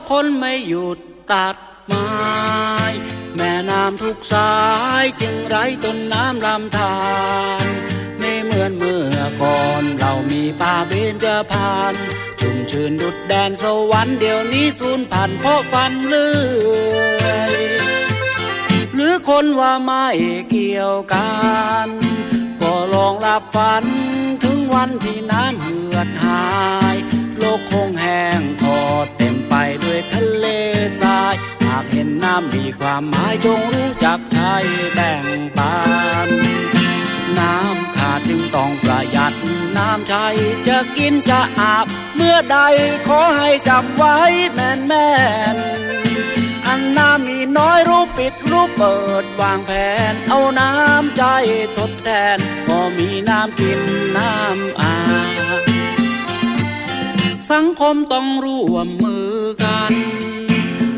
ะคนไม่หยุดตัดไม้แม่น้ำทุกสายจึงไร้ต้นน้ำลำธารไม่เหมือนเมื่อก่อนเรามีป่าเบญจพรรณชุ่มชื่นดุดแดนสวรรค์เดี๋ยวนี้สูญพันธุ์เพราะฟันเลื่อยหรือคนว่าไม่เกี่ยวกันก็ลองหลับฝันถึงวันที่น้ำเหือดหาย โลกคงแห้งทอด ด้วยทะเลทราย หากเห็นน้ำมีความหมายจงรู้จักใช้แบ่งปัน น้ำขาดจึงต้องประหยัดน้ำใช้จะกินจะอาบ เมื่อใดขอให้จำไว้แม่นแม่นอันน้ำมีน้อยรู้ปิดรู้เปิดวางแผน เอาน้ำใจทดแทน พอมีน้ำกินน้ำอาบ สังคมต้องร่วมมือกัน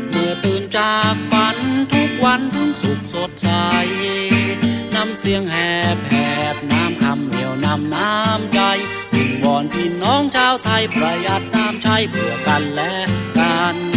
เมื่อตื่นจากฝันทุกวันถึงสุขสดใสน้ำเสียงแหบแหบน้ำคำเหนียวนำน้ำใจวิงวอนพี่น้องชาวไทยประหยัดน้ำใช้เพื่อกันและกัน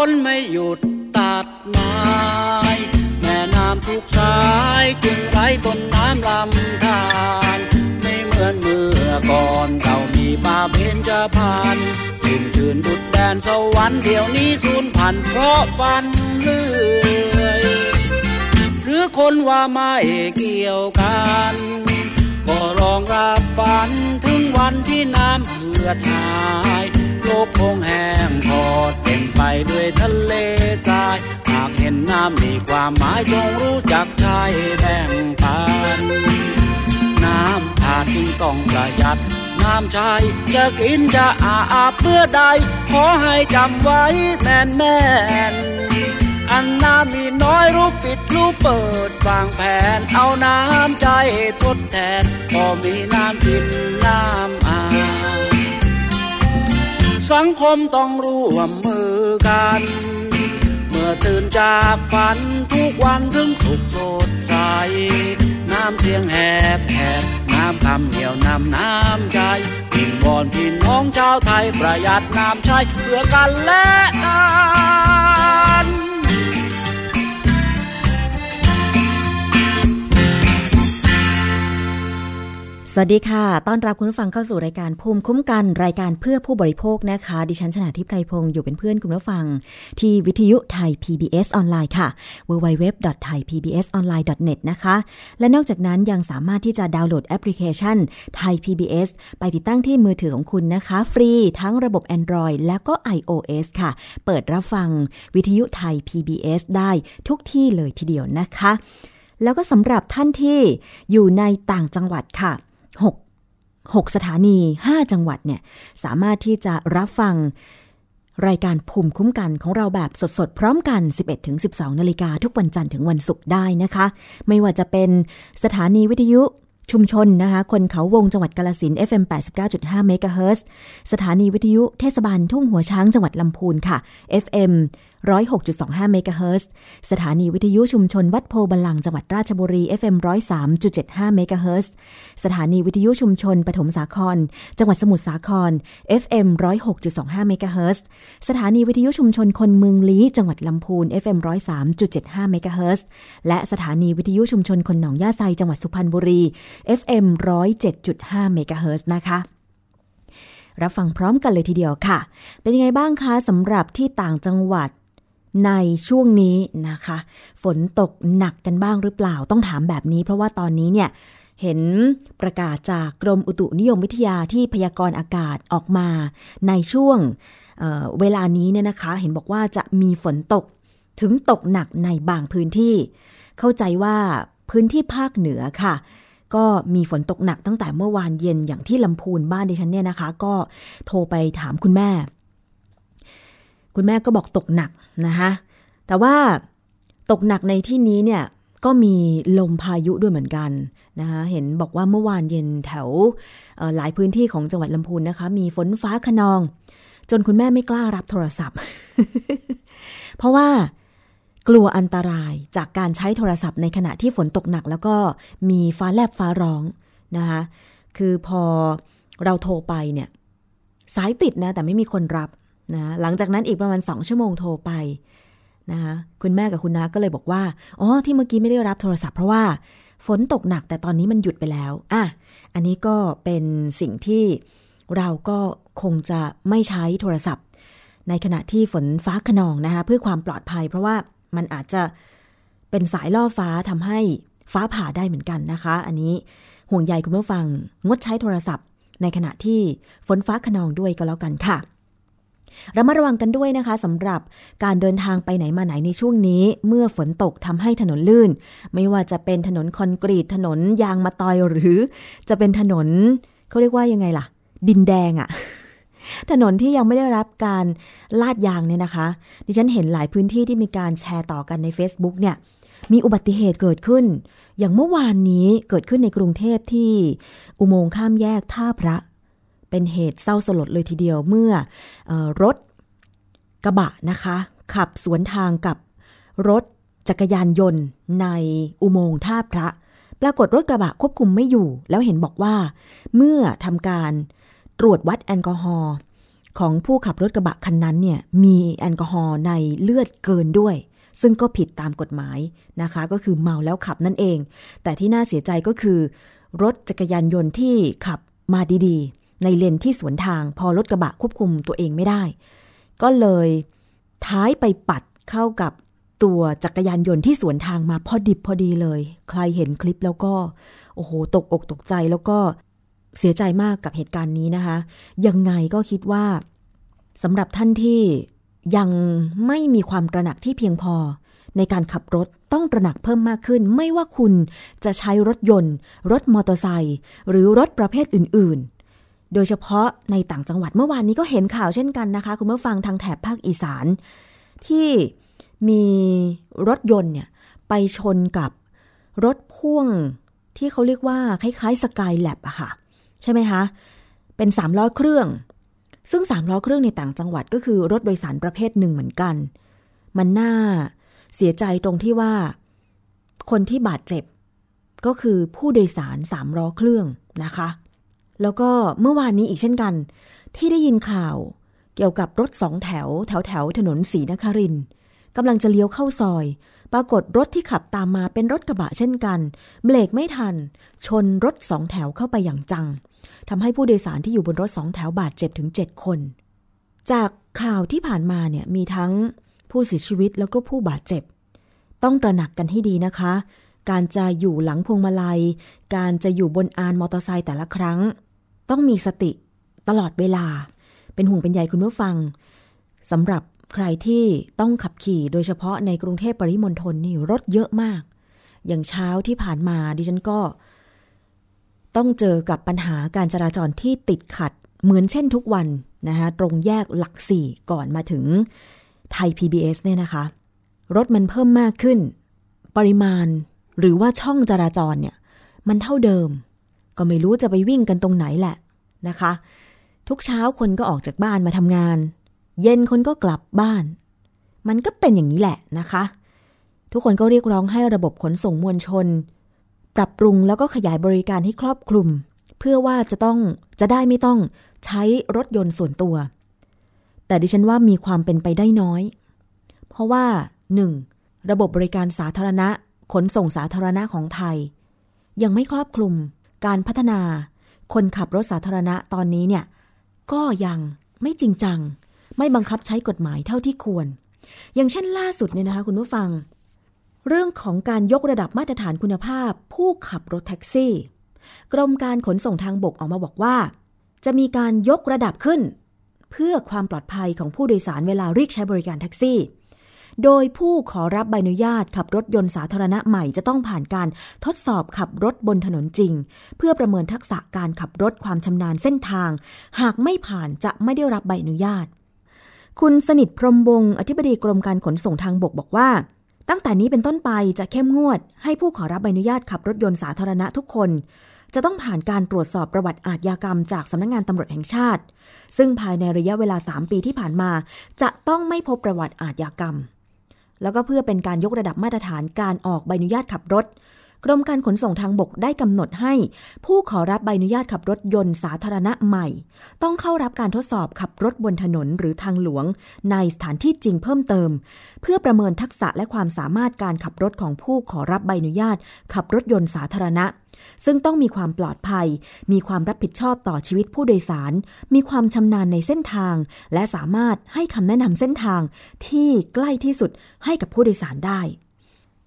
คนไม่หยุดตัดไม้แม่น้ำทุกสายจึงไร้ต้นน้ำลำธารไม่เหมือนเมื่อก่อนเรามีป่าเบญจพรรณชื่นชื่นดุดแดนสวรรค์เดี๋ยวนี้สูญพันธุ์เพราะฟันเลื่อยหรือคนว่าไม่เกี่ยวกันก็ลองรับฝันถึงวันที่น้ำเหือดหาย โลกคงแห้งพอด เต็มไปด้วยทะเลทราย หากเห็นน้ำมีความหมายจงรู้จักใช้แบ่งปัน น้ำขาดจึงต้องประหยัด น้ำใช้จะกินจะอาบเพื่อใด ขอให้จำไว้แม่นแม่นอันน้ำมีน้อยรู้ปิดรู้เปิดวางแผน เอาน้ำใจทดแทนพอมีน้ำกินน้ำ สังคมต้องร่วมมือกัน เมื่อตื่นจากฝันทุกวันถึงสุขสดใส น้ำเสียงแหบแหบน้ำคำเหนียวนำน้ำใจกินวอนพี่น้องชาวไทยประหยัดน้ำใช้เพื่อกันและกัน วัสดีค่ะ ต้อนรับคุณผู้ฟังเข้าสู่รายการภูมิคุ้มกันรายการเพื่อผู้บริโภคนะคะ ดิฉันชนะทิพไพรพงศ์อยู่เป็นเพื่อนคุณผู้ฟัง ที่วิทยุไทย PBS ออนไลน์ค่ะ www.thaipbsonline.net นะคะ และนอกจากนั้นยังสามารถที่จะดาวน์โหลดแอปพลิเคชันไทย PBS ไปติดตั้งที่มือถือของคุณนะคะ ฟรีทั้งระบบ Android และก็ iOS ค่ะ เปิดรับฟังวิทยุไทย PBS ได้ทุกที่เลยทีเดียวนะคะ แล้วก็สำหรับท่านที่อยู่ในต่างจังหวัดค่ะ 6 6 สถานี 5 จังหวัดเนี่ยสามารถที่จะรับฟังรายการภูมิคุ้มกันของเราแบบสดๆ พร้อมกัน 11-12 นาฬิกาทุกวันจันทร์ถึงวันศุกร์ได้นะคะ ไม่ว่าจะเป็นสถานีวิทยุชุมชนนะคะ คนเขาวงจังหวัดกาลสิน FM 89.5เมกะเฮิรตซ์สถานีวิทยุเทศบาลทุ่งหัวช้างจังหวัดลำพูนค่ะ FM 106.25 เมกะเฮิรตซ์สถานีวิทยุชุมชนวัดโพบาลังจังหวัดราชบุรี FM 103.75 เมกะเฮิรตซ์สถานีวิทยุชุมชนปฐมสาคร จังหวัดสมุทรสาคร FM 106.25 เมกะเฮิรตซ์สถานีวิทยุชุมชนคนเมืองลี้ จังหวัดลำพูน FM 103.75 เมกะเฮิรตซ์และสถานีวิทยุชุมชนคนหนองย่าไซจังหวัดสุพรรณบุรี FM 107.5 เมกะเฮิรตซ์นะคะรับฟังพร้อมกันเลยทีเดียวค่ะ เป็นยังไงบ้างคะสำหรับที่ต่างจังหวัด ในช่วงนี้นะคะ ฝนตกหนักกันบ้างหรือเปล่าต้องถามแบบนี้ เพราะว่าตอนนี้เนี่ยเห็นประกาศจากกรมอุตุนิยมวิทยาที่พยากรณ์อากาศออกมาในช่วงเเวลานี้เนี่ยนะคะ เห็นบอกว่าจะมีฝนตกถึงตกหนักในบางพื้นที่ เข้าใจว่าพื้นที่ภาคเหนือค่ะ ก็มีฝนตกหนักตั้งแต่เมื่อวานเย็นอย่างที่ลำพูนบ้านดิฉันเนี่ยนะคะ ก็โทรไปถามคุณแม่ คุณแม่ก็บอกตกหนักนะคะแต่ว่าตกหนักในที่นี้เนี่ยก็มีลมพายุด้วยเหมือนกันนะคะเห็นบอกว่าเมื่อวานเย็นแถวหลายพื้นที่ของจังหวัดลำพูนนะคะ มีฝนฟ้าขนอง จนคุณแม่ไม่กล้ารับโทรศัพท์ เพราะว่ากลัวอันตรายจากการใช้โทรศัพท์ในขณะที่ฝนตกหนัก แล้วก็มีฟ้าแลบฟ้าร้องนะคะคือพอเราโทรไปเนี่ย สายติดนะ แต่ไม่มีคนรับ นะหลังจากนั้นอีกประมาณสองชั่วโมงโทรไปนะคะคุณแม่กับคุณน้าก็เลยบอกว่า อ๋อ ที่เมื่อกี้ไม่ได้รับโทรศัพท์เพราะว่า ฝนตกหนักแต่ตอนนี้มันหยุดไปแล้ว อะ อันนี้ก็เป็นสิ่งที่เราก็คงจะไม่ใช้โทรศัพท์ ในขณะที่ฝนฟ้าขนองนะคะเพื่อความปลอดภัย เพราะว่ามันอาจจะเป็นสายล่อฟ้าทำให้ฟ้าผ่าได้เหมือนกันนะคะ อันนี้ห่วงใยคุณผู้ฟังงดใช้โทรศัพท์ ในขณะที่ฝนฟ้าขนองด้วยก็แล้วกันค่ะ ระมัดระวังกันด้วยนะคะสำหรับการเดินทางไปไหนมาไหนในช่วงนี้ เมื่อฝนตกทำให้ถนนลื่น ไม่ว่าจะเป็นถนนคอนกรีตถนนยางมาตอยหรือ จะเป็นถนนเขาเรียกว่ายังไงล่ะ ดินแดงอะถนนที่ยังไม่ได้รับการลาดยางเนี่ยนะคะ ดิฉันเห็นหลายพื้นที่ที่มีการแชร์ต่อกันใน Facebook เนี่ย มีอุบัติเหตุเกิดขึ้น อย่างเมื่อวานนี้เกิดขึ้นในกรุงเทพที่อุโมงค์ข้ามแยกท่าพระ เป็นเหตุเศร้าสลดเลยทีเดียวเมื่ออรถกระบะนะคะ ขับสวนทางกับรถจักรยานยนต์ในอุโมงค์ท่าพระ ปรากฏรถกระบะควบคุมไม่อยู่ แล้วเห็นบอกว่า เมื่อทำการตรวจวัดแอลกอฮอล์ของผู้ขับรถกระบะคันนั้นเนี่ยมีแอลกอฮอล์ในเลือดเกินด้วย ซึ่งก็ผิดตามกฎหมายนะคะ ก็คือเมาแล้วขับนั่นเอง แต่ที่น่าเสียใจก็คือ รถจักรยานยนต์ที่ขับมาดี ในเลนที่สวนทางพอรถกระบะควบคุมตัวเองไม่ได้ ก็เลยท้ายไปปัดเข้ากับตัวจักรยานยนต์ที่สวนทางมาพอดิบพอดีเลย ใครเห็นคลิปแล้วก็ โอ้โห ตกอกตกใจแล้วก็เสียใจมากกับเหตุการณ์นี้นะคะ ยังไงก็คิดว่าสำหรับท่านที่ยังไม่มีความตระหนักที่เพียงพอ ในการขับรถต้องตระหนักเพิ่มมากขึ้น ไม่ว่าคุณจะใช้รถยนต์ รถมอเตอร์ไซค์หรือรถประเภทอื่น โดยเฉพาะในต่างจังหวัดเมื่อวานนี้ก็เห็นข่าวเช่นกันนะคะ คุณผู้ฟังทางแถบภาคอีสาน ที่มีรถยนต์เนี่ยไปชนกับรถพ่วงที่เขาเรียกว่าคล้ายๆสกายแลบอะค่ะ ใช่ไหมคะ เป็นสามล้อเครื่อง ซึ่งสามล้อเครื่องในต่างจังหวัดก็คือรถโดยสารประเภทหนึ่งเหมือนกัน มันน่าเสียใจตรงที่ว่า คนที่บาดเจ็บ ก็คือผู้โดยสารสามล้อเครื่องนะคะ แล้วก็เมื่อวานนี้อีกเช่นกัน ที่ได้ยินข่าว เกี่ยวกับรถสองแถว แถวแถวถนนศรีนครินกำลังจะเลี้ยวเข้าซอย ปรากฏรถที่ขับตามมาเป็นรถกระบะเช่นกัน เบรกไม่ทัน ชนรถสองแถวเข้าไปอย่างจังทำให้ผู้โดยสารที่อยู่บนรถสองแถวบาดเจ็บถึงเจ็ดคน จากข่าวที่ผ่านมาเนี่ยมีทั้งผู้เสียชีวิตแล้วก็ผู้บาดเจ็บ ต้องตระหนักกันให้ดีนะคะ การจะอยู่หลังพวงมาลัย การจะอยู่บนอานมอเตอร์ไซค์แต่ละครั้ง ต้องมีสติตลอดเวลา เป็นห่วงเป็นใยคุณผู้ฟังสำหรับใครที่ต้องขับขี่โดยเฉพาะในกรุงเทพปริมณฑลนี่รถเยอะมาก อย่างเช้าที่ผ่านมาดิฉันก็ ต้องเจอกับปัญหาการจราจรที่ติดขัดเหมือนเช่นทุกวันนะคะตรงแยกหลักสี่ก่อนมาถึงไทย PBS เนี่ยนะคะ รถมันเพิ่มมากขึ้น ปริมาณหรือว่าช่องจราจรเนี่ย มันเท่าเดิม ก็ไม่รู้จะไปวิ่งกันตรงไหนแหละนะคะ ทุกเช้าคนก็ออกจากบ้านมาทำงาน เย็นคนก็กลับบ้าน มันก็เป็นอย่างนี้แหละนะคะ ทุกคนก็เรียกร้องให้ระบบขนส่งมวลชน ปรับปรุงแล้วก็ขยายบริการให้ครอบคลุม เพื่อว่าจะต้องจะได้ไม่ต้องใช้รถยนต์ส่วนตัว แต่ดิฉันว่ามีความเป็นไปได้น้อย เพราะว่า 1. ระบบบริการสาธารณะ ขนส่งสาธารณะของไทย ยังไม่ครอบคลุม การพัฒนาคนขับรถสาธารณะตอนนี้เนี่ย ก็ยังไม่จริงจัง ไม่บังคับใช้กฎหมายเท่าที่ควร อย่างเช่นล่าสุดเนี่ยนะคะคุณผู้ฟัง เรื่องของการยกระดับมาตรฐานคุณภาพ ผู้ขับรถแท็กซี่ กรมการขนส่งทางบกออกมาบอกว่า จะมีการยกระดับขึ้น เพื่อความปลอดภัยของผู้โดยสารเวลาเรียกใช้บริการแท็กซี่ โดยผู้ขอรับใบอนุญาตขับรถยนต์สาธารณะใหม่จะต้องผ่านการทดสอบขับรถบนถนนจริง เพื่อประเมินทักษะการขับรถความชำนาญเส้นทาง หากไม่ผ่านจะไม่ได้รับใบอนุญาต คุณสนิทพรมวงอธิบดีกรมการขนส่งทางบกบอกว่า ตั้งแต่นี้เป็นต้นไปจะเข้มงวด ให้ผู้ขอรับใบอนุญาตขับรถยนต์สาธารณะทุกคนจะต้องผ่านการตรวจสอบประวัติอาทยากรรมจากสำนักงงานตำรวจแห่งชาติ ซึ่งภายในระยะเวลา 3 ปีที่ผ่านมา จะต้องไม่พบประวัติอาทยากรรม แล้วก็เพื่อเป็นการยกระดับมาตรฐานการออกใบอนุญาตขับรถ กรมการขนส่งทางบกได้กำหนดให้ ผู้ขอรับใบอนุญาตขับรถยนต์สาธารณะใหม่ ต้องเข้ารับการทดสอบขับรถบนถนนหรือทางหลวง ในสถานที่จริงเพิ่มเติม เพื่อประเมินทักษะและความสามารถการขับรถของผู้ขอรับใบอนุญาตขับรถยนต์สาธารณะ ซึ่งต้องมีความปลอดภัย มีความรับผิดชอบต่อชีวิตผู้โดยสาร มีความชำนาญในเส้นทาง และสามารถให้คำแนะนำเส้นทางที่ใกล้ที่สุดให้กับผู้โดยสารได้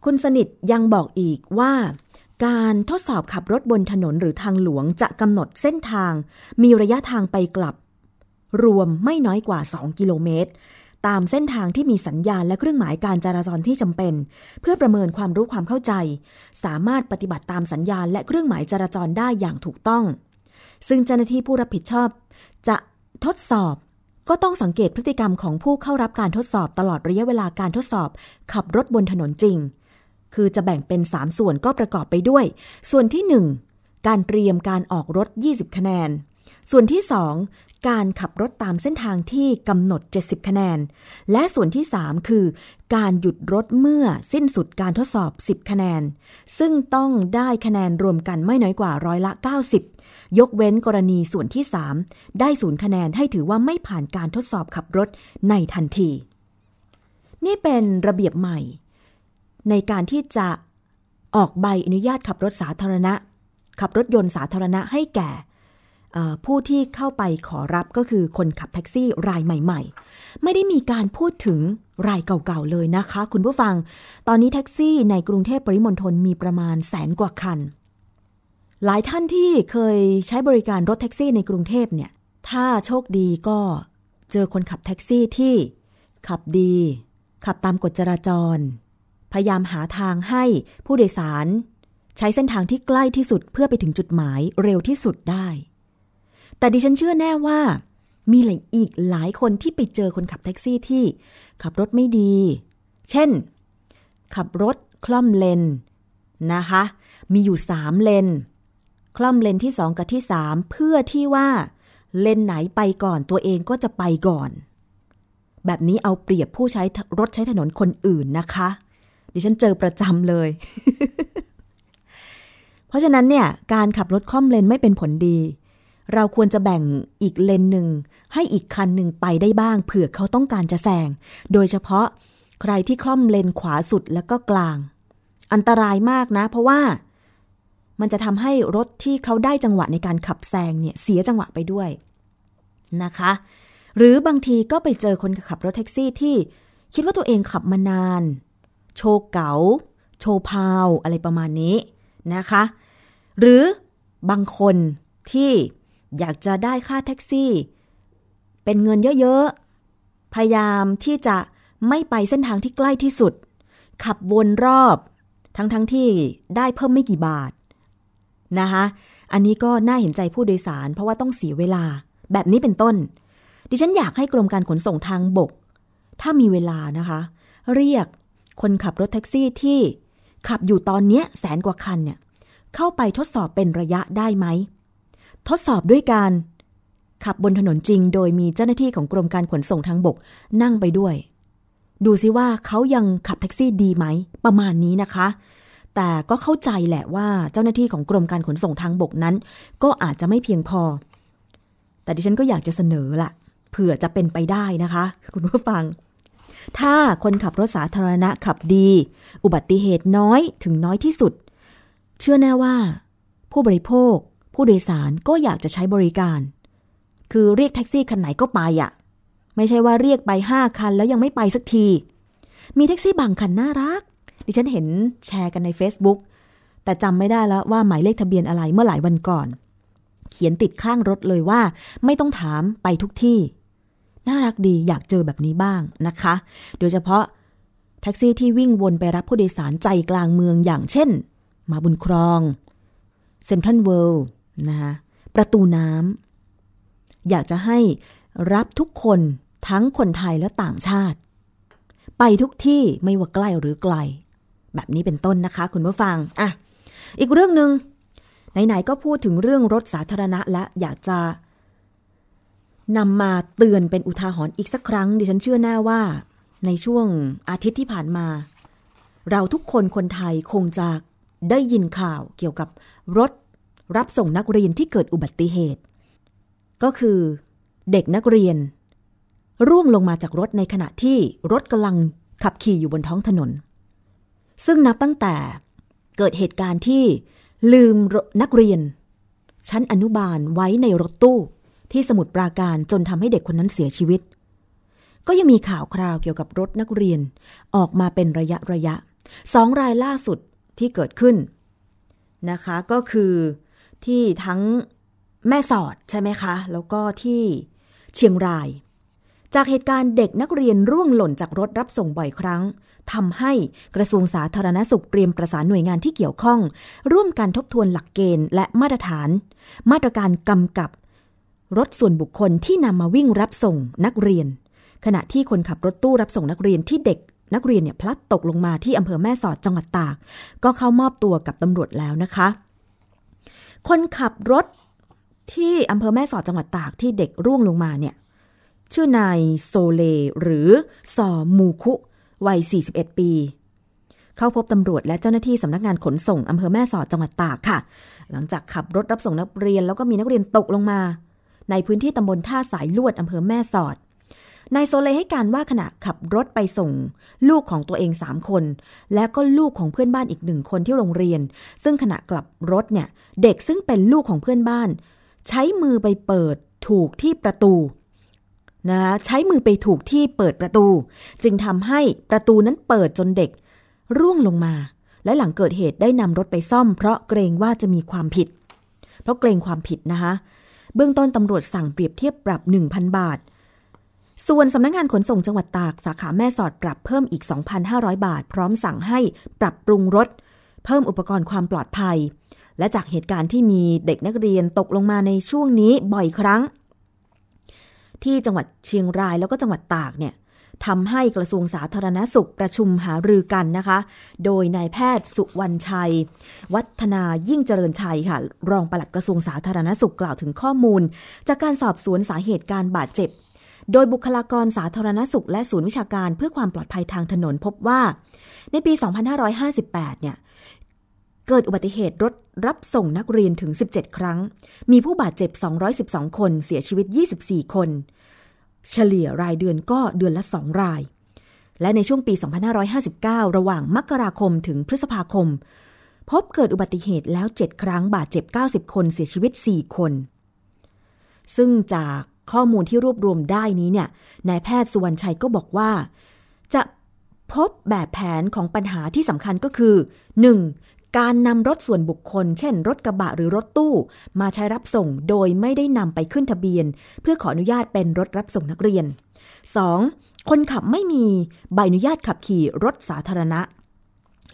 คุณสนิทยังบอกอีกว่าการทดสอบขับรถบนถนนหรือทางหลวงจะกำหนดเส้นทาง มีระยะทางไปกลับ รวมไม่น้อยกว่า 2 กิโลเมตร ตามเส้นทางที่มีสัญญาณและเครื่องหมายการจราจรที่จำเป็น เพื่อประเมินความรู้ความเข้าใจ สามารถปฏิบัติตามสัญญาณและเครื่องหมายจราจรได้อย่างถูกต้อง ซึ่งเจ้าหน้าที่ผู้รับผิดชอบ จะทดสอบก็ต้องสังเกตพฤติกรรมของผู้เข้ารับการทดสอบตลอดระยะเวลาการทดสอบ ขับรถบนถนนจริง คือจะแบ่งเป็น 3 ส่วนก็ประกอบไปด้วย ส่วนที่ 1 การเตรียมการออกรถ 20 คะแนน ส่วนที่ 2 การขับรถตามเส้นทางที่กำหนด 70 คะแนน และส่วนที่ 3 คือ การหยุดรถเมื่อสิ้นสุดการทดสอบ 10 คะแนน ซึ่งต้องได้คะแนนรวมกันไม่น้อยกว่าร้อยละ 90 ยกเว้นกรณีส่วนที่ 3 ได้ศูนย์คะแนนให้ถือว่าไม่ผ่านการทดสอบขับรถในทันที นี่เป็นระเบียบใหม่ ในการที่จะออกใบอนุญาตขับรถสาธารณะ ขับรถยนต์สาธารณะให้แก่ ผู้ที่เข้าไปขอรับก็คือคนขับแท็กซี่รายใหม่ ๆ ไม่ได้มีการพูดถึงรายเก่าๆเลยนะคะ คุณผู้ฟัง ตอนนี้แท็กซี่ในกรุงเทพปริมณฑลมีประมาณแสนกว่าคัน หลายท่านที่เคยใช้บริการรถแท็กซี่ในกรุงเทพเนี่ย ถ้าโชคดีก็เจอคนขับแท็กซี่ที่ขับดี ขับตามกฎจราจร พยายามหาทางให้ผู้โดยสาร ใช้เส้นทางที่ใกล้ที่สุดเพื่อไปถึงจุดหมายเร็วที่สุดได้ แต่ดิฉันเชื่อแน่ว่า มีหลายอีกหลายคนที่ไปเจอคนขับแท็กซี่ที่ขับรถไม่ดี เช่น ขับรถคล่อมเลนนะคะ มีอยู่สามเลน คล่อมเลนที่สองกับที่สามเพื่อที่ว่า เลนไหนไปก่อนตัวเองก็จะไปก่อน แบบนี้เอาเปรียบผู้ใช้รถใช้ถนนคนอื่นนะคะ ดิฉันเจอประจำเลย เพราะฉะนั้นเนี่ย การขับรถคล่อมเลนไม่เป็นผลดี เราควรจะแบ่งอีกเลนหนึ่งให้อีกคันหนึ่งไปได้บ้าง เผื่อเขาต้องการจะแซงโดยเฉพาะใครที่คล่อมเลนขวาสุดแล้วก็กลาง อันตรายมากนะ เพราะว่ามันจะทำให้รถที่เขาได้จังหวะในการขับแซงเนี่ยเสียจังหวะไปด้วยนะคะ หรือบางทีก็ไปเจอคนขับรถแท็กซี่ที่คิดว่าตัวเองขับมานาน โชว์เก๋า โชว์พาว อะไรประมาณนี้นะคะ หรือบางคนที่ อยากจะได้ค่าแท็กซี่ เป็นเงินเยอะๆ พยายามที่จะไม่ไปเส้นทางที่ใกล้ที่สุด ขับวนรอบ ทั้งๆทที่ได้เพิ่มไม่กี่บาทนะคะ อันนี้ก็น่าเห็นใจผู้โดยสาร เพราะว่าต้องเสียเวลา แบบนี้เป็นต้น ดิฉันอยากให้กรมการขนส่งทางบก ถ้ามีเวลานะคะ เรียกคนขับรถแท็กซี่ที่ขับอยู่ตอนนี้แสนกว่าคันเนี่ยเข้าไปทดสอบเป็นระยะได้ไหม ทดสอบด้วยการ ขับบนถนนจริง โดยมีเจ้าหน้าที่ของกรมการขนส่งทางบกนั่งไปด้วย ดูซิว่าเขายังขับแท็กซี่ดีไหม ประมาณนี้นะคะ แต่ก็เข้าใจแหละว่าเจ้าหน้าที่ของกรมการขนส่งทางบกนั้น ก็อาจจะไม่เพียงพอ แต่ดิฉันก็อยากจะเสนอละเผื่อจะเป็นไปได้นะคะ คุณผู้ฟัง ถ้าคนขับรถสาธารณะขับดี อุบัติเหตุน้อยถึงน้อยที่สุด เชื่อแน่ว่า ผู้บริโภค ผู้โดยสารก็อยากจะใช้บริการ คือเรียกแท็กซี่คันไหนก็ไปอะ่ะ ไม่ใช่ว่าเรียกไปห้าคันแล้วยังไม่ไปสักที มีแท็กซี่บางคันน่ารัก ดิฉันเห็นแชร์กันใน Facebook แต่จำไม่ได้แล้วว่าหมายเลขทะเบียนอะไรเมื่อหลายวันก่อน เขียนติดข้างรถเลยว่า ไม่ต้องถามไปทุกที่ น่ารักดีอยากเจอแบบนี้บ้างนะคะ โดยเฉพาะแท็กซี่ที่วิ่งวนไปรับผู้โดยสารใจกลางเมืองอย่างเช่น มาบุญครอง เซ็นทรัลเวิลด์ นะคะประตูน้ำอยากจะให้รับทุกคนทั้งคนไทยและต่างชาติ ไปทุกที่ไม่ว่าใกล้หรือไกล แบบนี้เป็นต้นนะคะ คุณผู้ฟังอะอีกเรื่องหนึง่งไหนๆก็พูดถึงเรื่องรถสาธารณะและอยากจะนำมาเตือนเป็นอุทาหรณ์อีกสักครั้ง ดิฉันเชื่อแน่ว่า ในช่วงอาทิตย์ที่ผ่านมา เราทุกคนคนไทยคงจะได้ยินข่าวเกี่ยวกับรถ รับส่งนักเรียนที่เกิดอุบัติเหตุ ก็คือ เด็กนักเรียน ร่วงลงมาจากรถในขณะที่รถกำลังขับขี่อยู่บนท้องถนน ซึ่งนับตั้งแต่เกิดเหตุการณ์ที่ลืมนักเรียน ชั้นอนุบาลไว้ในรถตู้ที่สมุทรปราการจนทำให้เด็กคนนั้นเสียชีวิต ก็ยังมีข่าวคราวเกี่ยวกับรถนักเรียนออกมาเป็นระยะระยะสองรายล่าสุดที่เกิดขึ้นนะคะ ก็คือ ที่ทั้งแม่สอดใช่ไหมคะ แล้วก็ที่เชียงราย จากเหตุการณ์เด็กนักเรียนร่วงหล่นจากรถรับส่งบ่อยครั้งทำให้กระทรวงสาธารณสุขเตรียมประสานหน่วยงานที่เกี่ยวข้อง ร่วมกันทบทวนหลักเกณฑ์และมาตรฐาน มาตรการกำกับ รถส่วนบุคคลที่นำมาวิ่งรับส่งนักเรียน ขณะที่คนขับรถตู้รับส่งนักเรียนที่เด็กนักเรียนเนี่ยพลัดตกลงมาที่อำเภอแม่สอดจังหวัดตาก ก็เข้ามอบตัวกับตำรวจแล้วนะคะ คนขับรถที่อำเภอแม่สอดจังหวัดตากที่เด็กร่วงลงมาเนี่ย ชื่อนายโซเลหรือซอมูคุวัย 41 ปี เข้าพบตำรวจและเจ้าหน้าที่สำนักงานขนส่งอำเภอแม่สอดจังหวัดตากค่ะ หลังจากขับรถรับส่งนักเรียนแล้วก็มีนักเรียนตกลงมา ในพื้นที่ตำบลท่าสายลวดอำเภอแม่สอด นายโซเลให้การว่าขณะขับรถไปส่ง ลูกของตัวเองสามคน และก็ลูกของเพื่อนบ้านอีกหนึ่งคนที่โรงเรียน ซึ่งขณะกลับรถเนี่ย เด็กซึ่งเป็นลูกของเพื่อนบ้าน ใช้มือไปเปิดถูกที่ประตูนะใช้มือไปถูกที่เปิดประตู จึงทำให้ประตูนั้นเปิดจนเด็ก ร่วงลงมา และหลังเกิดเหตุได้นำรถไปซ่อม เพราะเกรงว่าจะมีความผิด เพราะเกรงความผิดนะคะเบื้องต้นตำรวจสั่งเปรียบเทียบปรับ 1,000 บาท ส่วนสำนักงงานขนส่งจังหวัดตากสาขาแม่สอดปรับเพิ่มอีก 2,500 บาท พร้อมสั่งให้ปรับปรุงรถ เพิ่มอุปกรณ์ความปลอดภัย และจากเหตุการณ์ที่มีเด็กนักเรียนตกลงมาในช่วงนี้บ่อยครั้ง ที่จังหวัดเชียงรายแล้วก็จังหวัดตากเนี่ยทำให้กระทรวงสาธารณสุขประชุมหารือกันนะคะ โดยนายแพทย์สุวรรณชัย วัฒนายิ่งเจริญชัยค่ะ รองปลัดกระทรวงสาธารณสุขกล่าวถึงข้อมูล จากการสอบสวนสาเหตุการบาดเจ็บ โดยบุคลากรสาธารณสุข และศูนย์วิชาการเพื่อความปลอดภัยทางถนนพบว่า ในปี 2558 เนี่ย เกิดอุบัติเหตุรถรับส่งนักเรียนถึง 17 ครั้ง มีผู้บาดเจ็บ 212 คน เสียชีวิต 24 คน เฉลี่ยรายเดือนก็เดือนละ 2 ราย และในช่วงปี 2559 ระหว่างมกราคมถึงพฤษภาคม พบเกิดอุบัติเหตุแล้ว 7 ครั้งบาดเจ็บ 90 คน เสียชีวิต 4 คน ซึ่งจาก ข้อมูลที่รวบรวมได้นี้เนี่ยนายแพทย์สุวรรณชัยก็บอกว่า จะพบแบบแผนของปัญหาที่สำคัญก็คือ 1. การนำรถส่วนบุคคล เช่น รถกระบะหรือรถตู้ มาใช้รับส่งโดยไม่ได้นำไปขึ้นทะเบียน เพื่อขออนุญาตเป็นรถรับส่งนักเรียน 2. คนขับไม่มีใบอนุญาตขับขี่รถสาธารณะ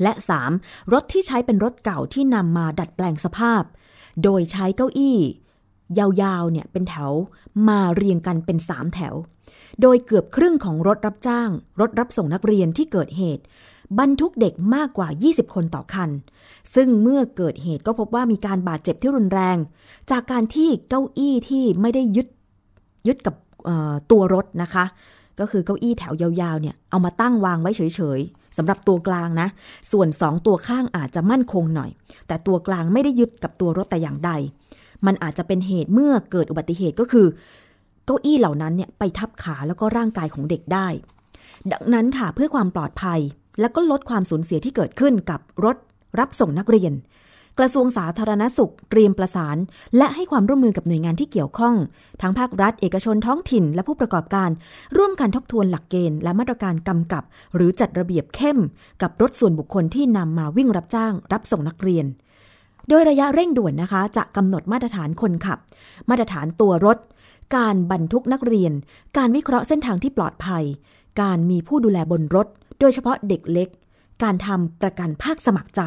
และ 3. รถที่ใช้เป็นรถเก่าที่นำมาดัดแปลงสภาพ โดยใช้เก้าอี้ ยาวๆ เนี่ยเป็นแถวมาเรียงกันเป็นสามแถว โดยเกือบครึ่งของรถรับจ้าง รถรับส่งนักเรียนที่เกิดเหตุ บรรทุกเด็กมากกว่า 20 คนต่อคัน ซึ่งเมื่อเกิดเหตุก็พบว่ามีการบาดเจ็บที่รุนแรง จากการที่เก้าอี้ที่ไม่ได้ยึดยึดกับตัวรถนะคะ ก็คือเก้าอี้แถวยาวๆ เนี่ยเอามาตั้งวางไว้เฉยๆสำหรับตัวกลางนะ ส่วนสองตัวข้างอาจจะมั่นคงหน่อย แต่ตัวกลางไม่ได้ยึดกับตัวรถแต่อย่างใด มันอาจจะเป็นเหตุเมื่อเกิดอุบัติเหตุก็คือ เก้าอี้เหล่านั้นเนี่ยไปทับขาแล้วก็ร่างกายของเด็กได้ ดังนั้นค่ะเพื่อความปลอดภัย และก็ลดความสูญเสียที่เกิดขึ้นกับรถรับส่งนักเรียน กระทรวงสาธารณสุขเตรียมประสาน และให้ความร่วมมือกับหน่วยงานที่เกี่ยวข้อง ทั้งภาครัฐ เอกชนท้องถิ่น และผู้ประกอบการ ร่วมกันทบทวนหลักเกณฑ์ และมาตรการกำกับ หรือจัดระเบียบเข้ม กับรถส่วนบุคคลที่นำมาวิ่งรับจ้าง รับส่งนักเรียน โดยระยะเร่งด่วนนะคะ จะกำหนดมาตรฐานคนขับ มาตรฐานตัวรถ การบรรทุกนักเรียน การวิเคราะห์เส้นทางที่ปลอดภัย การมีผู้ดูแลบนรถ โดยเฉพาะเด็กเล็ก การทำประกันภาคสมัครใจ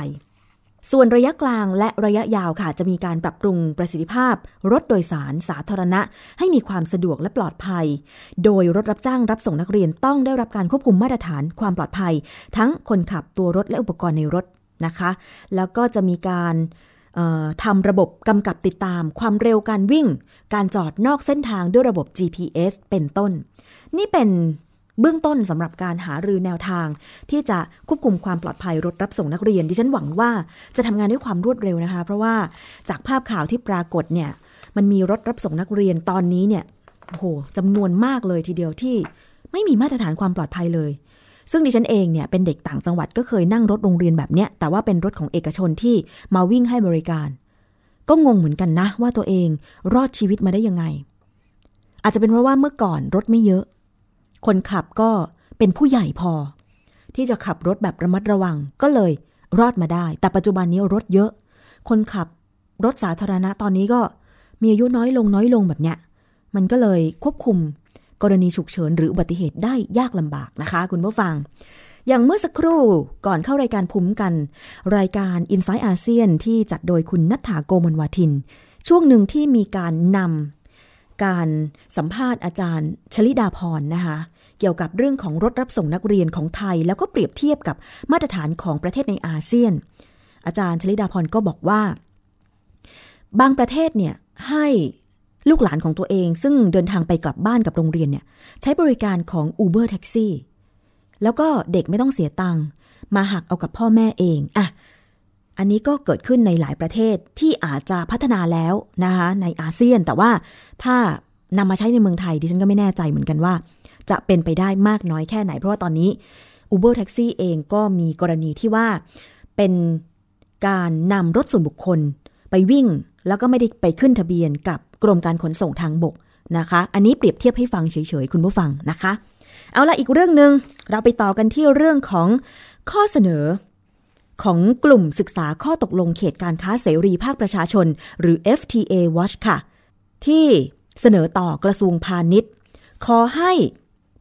ส่วนระยะกลางและระยะยาวค่ะ จะมีการปรับปรุงประสิทธิภาพ รถโดยสารสาธารณะ ให้มีความสะดวกและปลอดภัย โดยรถรับจ้างรับส่งนักเรียนต้องได้รับการควบคุมมาตรฐานความปลอดภัย ทั้งคนขับตัวรถและอุปกรณ์ในรถนะคะ แล้วก็จะมีการ ทำระบบกำกับติดตาม ความเร็วการวิ่ง การจอดนอกเส้นทางด้วยระบบ GPS เป็นต้น นี่เป็นเบื้องต้นสำหรับการหารือแนวทาง ที่จะควบคุมความปลอดภัยรถรับส่งนักเรียน ดิฉันหวังว่าจะทำงานด้วยความรวดเร็วนะคะ เพราะว่าจากภาพข่าวที่ปรากฏเนี่ยมันมีรถรับส่งนักเรียนตอนนี้เนี่ยโอ้โหจำนวนมากเลยทีเดียวที่ไม่มีมาตรฐานความปลอดภัยเลย ซึ่งดิฉันเองเนี่ยเป็นเด็กต่างจังหวัดก็เคยนั่งรถโรงเรียนแบบเนี้ย แต่ว่าเป็นรถของเอกชนที่มาวิ่งให้บริการ ก็งงเหมือนกันนะ ว่าตัวเองรอดชีวิตมาได้ยังไง อาจจะเป็นเพราะว่าเมื่อก่อนรถไม่เยอะ คนขับก็เป็นผู้ใหญ่พอ ที่จะขับรถแบบระมัดระวังก็เลยรอดมาได้ แต่ปัจจุบันนี้รถเยอะ คนขับรถสาธารณะตอนนี้ก็มีอายุน้อยลงน้อยลงแบบเนี้ย มันก็เลยควบคุม กรณีฉุกเฉินหรืออุบัติเหตุได้ยากลำบากนะคะ คุณผู้ฟัง อย่างเมื่อสักครู่ก่อนเข้ารายการภูมิกัน รายการ i n s i ซ e ์อาเซียนที่จัดโดยคุณนัฐาโกมลวาทิน ช่วงหนึ่งที่มีการนำการสัมภาษณ์อาจารย์ ชลิดาพรนะคะเกี่ยวกับเรื่องของรถรับส่งนักเรียนของไทย แล้วก็เปรียบเทียบกับมาตรฐานของประเทศในอาเซียน อาจารย์ชลิดาพรก็บอกว่า บางประเทศเนี่ยให้ ลูกหลานของตัวเอง ซึ่งเดินทางไปกลับบ้านกับโรงเรียนเนี่ยใช้บริการของ Uber Taxi แล้วก็เด็กไม่ต้องเสียตังค์มาหักเอากับพ่อแม่เองอะอันนี้ก็เกิดขึ้นในหลายประเทศที่อาจจะพัฒนาแล้วนะคะในอาเซียนแต่ว่าถ้านำมาใช้ในเมืองไทยดิฉันก็ไม่แน่ใจเหมือนกันว่า จะเป็นไปได้มากน้อยแค่ไหน เพราะว่าตอนนี้ Uber Taxi เองก็มีกรณีที่ว่าเป็นการนำรถส่วนบุคคล ไปวิ่งแล้วก็ไม่ได้ไปขึ้นทะเบียนกับ กรมการขนส่งทางบกนะคะ อันนี้เปรียบเทียบให้ฟังเฉยๆ คุณผู้ฟังนะคะ เอาละอีกเรื่องหนึ่งเราไปต่อกันที่เรื่องของข้อเสนอของกลุ่มศึกษาข้อตกลงเขตการค้าเสรีภาคประชาชน หรือ FTA Watch ค่ะ ที่เสนอต่อกระทรวงพาณิชย์ ขอให้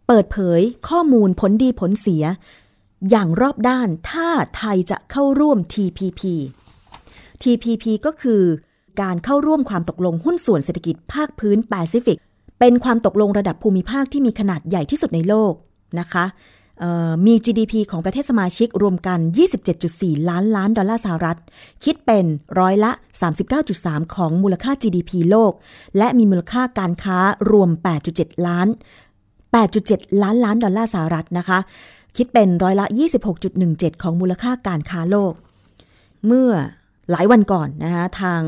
เปิดเผยข้อมูลผลดีผลเสีย อย่างรอบด้านถ้าไทยจะเข้าร่วม TPP TPP ก็คือ การเข้าร่วมความตกลงหุ้นส่วนเศรษฐกิจภาคพื้นแปซิฟิก เป็นความตกลงระดับภูมิภาคที่มีขนาดใหญ่ที่สุดในโลกนะคะมี GDP ของประเทศสมาชิกรวมกัน 27.4 ล้านล้านดอลลาร์สหรัฐ คิดเป็นร้อยละ 39.3 ของมูลค่า GDP โลก และมีมูลค่าการค้ารวม 8.7 ล้าน 8.7 ล้านล้านดอลลาร์สหรัฐนะคะ คิดเป็นร้อยละ 26.17 ของมูลค่าการค้าโลก เมื่อหลายวันก่อนนะคะทาง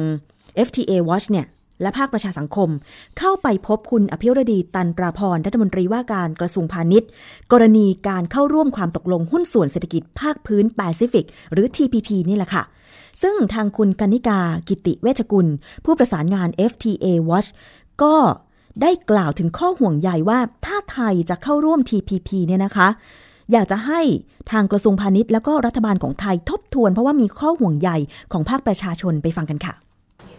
FTA Watch เนี่ยและภาคประชาสังคม เข้าไปพบคุณอภิรดีตันตราพรรัฐมนตรีว่าการกระทรวงพาณิชย์ กรณีการเข้าร่วมความตกลงหุ้นส่วนเศรษฐกิจภาคพื้นแปซิฟิก หรือ TPP นี่แหละค่ะ ซึ่งทางคุณกนิกากิติเวชกุล ผู้ประสานงาน FTA Watch ก็ได้กล่าวถึงข้อห่วงใยว่าถ้าไทยจะเข้าร่วม TPP เนี่ยนะคะ อยากจะให้ทางกระทรวงพาณิชย์ แล้วก็รัฐบาลของไทยทบทวน เพราะว่ามีข้อห่วงใยของภาคประชาชนไปฟังกันค่ะ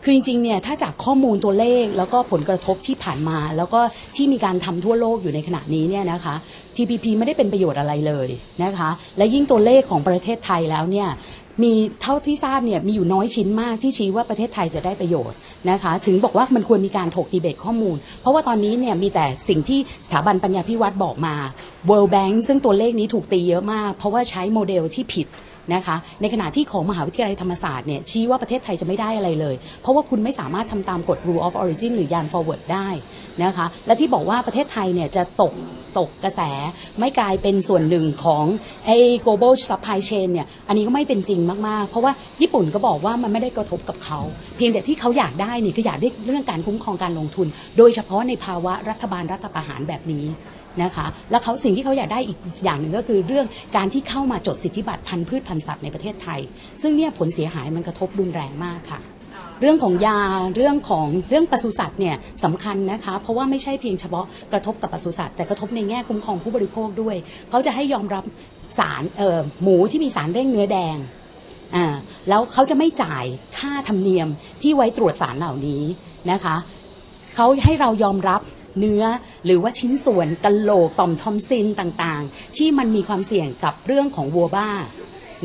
คือจริงๆเนี่ยถ้าจากข้อมูลตัวเลขแล้วก็ผลกระทบที่ผ่านมา แล้วก็ที่มีการทำทั่วโลกอยู่ในขณะนี้เนี่ยนะคะ TPP ไม่ได้เป็นประโยชน์อะไรเลยนะคะ และยิ่งตัวเลขของประเทศไทยแล้วเนี่ยมีเท่าที่ทราบเนี่ยมีอยู่น้อยชิ้นมากที่ชี้ว่าประเทศไทยจะได้ประโยชน์นะคะ ถึงบอกว่ามันควรมีการถกดีเบตข้อมูล เพราะว่าตอนนี้เนี่ยมีแต่สิ่งที่สถาบันปัญญาพิวัตรบอกมา World Bank ซึ่งตัวเลขนี้ถูกตีเยอะมาก เพราะว่าใช้โมเดลที่ผิด นะคะในขณะที่ของมหาวิทยาลัยธรรมศาสตร์เนี่ยชี้ว่าประเทศไทยจะไม่ได้อะไรเลย เพราะว่าคุณไม่สามารถทำตามกฎ rule of origin หรือยาน forward ได้นะคะและที่บอกว่าประเทศไทยเนี่ยจะตกตกกระแสไม่กลายเป็นส่วนหนึ่งของไอ้ global supply chain เนี่ยอันนี้ก็ไม่เป็นจริงมาก ๆ เพราะว่าญี่ปุ่นก็บอกว่ามันไม่ได้กระทบกับเขา เพียงแต่ที่เขาอยากได้นี่คืออยากได้เรื่องการคุ้มครองการลงทุน โดยเฉพาะในภาวะรัฐบาลรัฐประหารแบบนี้ นะคะแล้วเขาสิ่งที่เขาอยากได้อีกอย่างหนึ่งก็คือเรื่องการที่เข้ามาจดสิทธิบัตรพันธุ์พืชพันธุ์สัตว์ในประเทศไทย ซึ่งเนี่ยผลเสียหายมันกระทบรุนแรงมากค่ะ เรื่องของยาเรื่องของเรื่องปศุสัตว์เนี่ยสำคัญนะคะ เพราะว่าไม่ใช่เพียงเฉพาะกระทบกับปศุสัตว์แต่กระทบในแง่คุ้มครองผู้บริโภคด้วย เขาจะให้ยอมรับสารเอ่อหมูที่มีสารเร่งเนื้อแดงอ่าแล้วเขาจะไม่จ่ายค่าธรรมเนียมที่ไว้ตรวจสารเหล่านี้นะคะเขาให้เรายอมรับ เนื้อ หรือว่าชิ้นส่วนกะโหลกต่อมทอมซินต่างๆ ที่มันมีความเสี่ยงกับเรื่องของวัวบ้า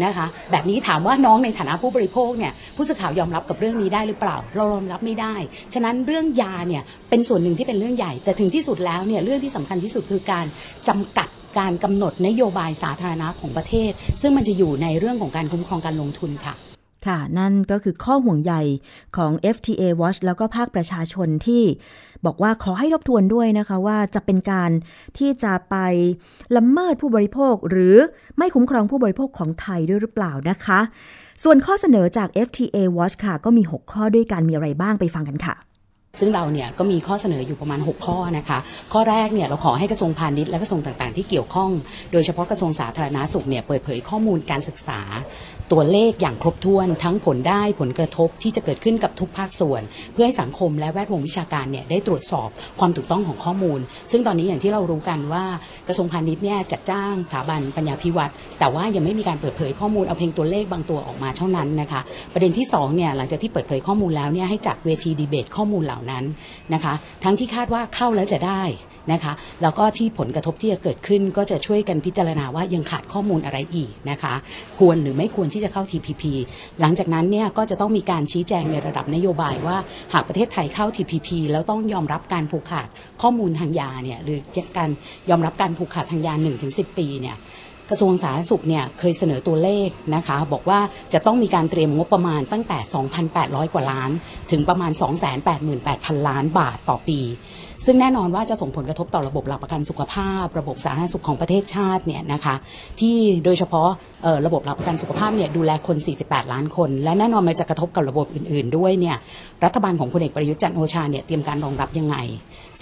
นะคะแบบนี้ถามว่าน้องในฐานะผู้บริโภคเนี่ยผู้สื่อข่าวยอมรับกับเรื่องนี้ได้หรือเปล่า เรายอมรับไม่ได้ ฉะนั้นเรื่องยาเนี่ยเป็นส่วนหนึ่งที่เป็นเรื่องใหญ่ แต่ถึงที่สุดแล้วเนี่ยเรื่องที่สำคัญที่สุดคือการจำกัดการกำหนดนโยบายสาธารณะของประเทศ ซึ่งมันจะอยู่ในเรื่องของการคุ้มครองการลงทุนค่ะ ค่ะ นั่นก็คือข้อห่วงใยของ FTA Watch แล้วก็ภาคประชาชนที่บอกว่าขอให้ทบทวนด้วยนะคะว่าจะเป็นการที่จะไปละเมิดผู้บริโภค หรือไม่คุ้มครองผู้บริโภคของไทยด้วยหรือเปล่านะคะ ส่วนข้อเสนอจาก FTA Watch ค่ะ ก็มี 6 ข้อด้วยกันมีอะไรบ้างไปฟังกันค่ะซึ่งเราเนี่ยก็มีข้อเสนออยู่ประมาณ 6 ข้อนะคะ ข้อแรกเนี่ยเราขอให้กระทรวงพาณิชย์และกระทรวงต่างๆ ที่เกี่ยวข้อง โดยเฉพาะกระทรวงสาธารณาสุขเนี่ยเปิดเผยข้อมูลการศึกษา ตัวเลขอย่างครบถ้วนทั้งผลได้ผลกระทบที่จะเกิดขึ้นกับทุกภาคส่วน เพื่อให้สังคมและแวดวงวิชาการเนี่ยได้ตรวจสอบความถูกต้องของข้อมูล ซึ่งตอนนี้อย่างที่เรารู้กันว่ากระทรวงพาณิชย์เนี่ยจัดจ้างสถาบันปัญญาพิวัตรแต่ว่ายังไม่มีการเปิดเผยข้อมูลเอาเพียงตัวเลขบางตัวออกมาเท่านั้นนะคะประเด็นที่สองเนี่ยหลังจากที่เปิดเผยข้อมูลแล้วเนี่ยให้จัดเวทีดีเบตข้อมูลเหล่านั้นนะคะ ทั้งที่คาดว่าเข้าแล้วจะได้ นะคะแล้วก็ที่ผลกระทบที่จะเกิดขึ้นก็จะช่วยกันพิจารณาว่ายังขาดข้อมูลอะไรอีกนะคะ ควรหรือไม่ควรที่จะเข้า TPP หลังจากนั้นเนี่ยก็จะต้องมีการชี้แจงในระดับนโยบายว่าหากประเทศไทยเข้า TPP แล้วต้องยอมรับการผูกขาดข้อมูลทางยาเนี่ยหรือการยอมรับการผูกขาดทางยา 1-10 ปีเนี่ยกระทรวงสาธารณสุขเนี่ยเคยเสนอตัวเลขนะคะ บอกว่าจะต้องมีการเตรียมงบประมาณตั้งแต่ 2,800 กว่าล้าน ถึงประมาณ 288,000 ล้านบาทต่อปี ซึ่งแน่นอนว่าจะส่งผลกระทบต่อระบบหลักประกันสุขภาพ ระบบสาธารณสุขของประเทศชาติเนี่ยนะคะที่โดยเฉพาะระบบหลักประกันสุขภาพเนี่ยดูแลคน 48 ล้านคน และแน่นอนมันจะกระทบกับระบบอื่น ๆ ด้วยเนี่ยรัฐบาลของพลเอกประยุทธ์จันทร์โอชาเนี่ยเตรียมการรองรับยังไง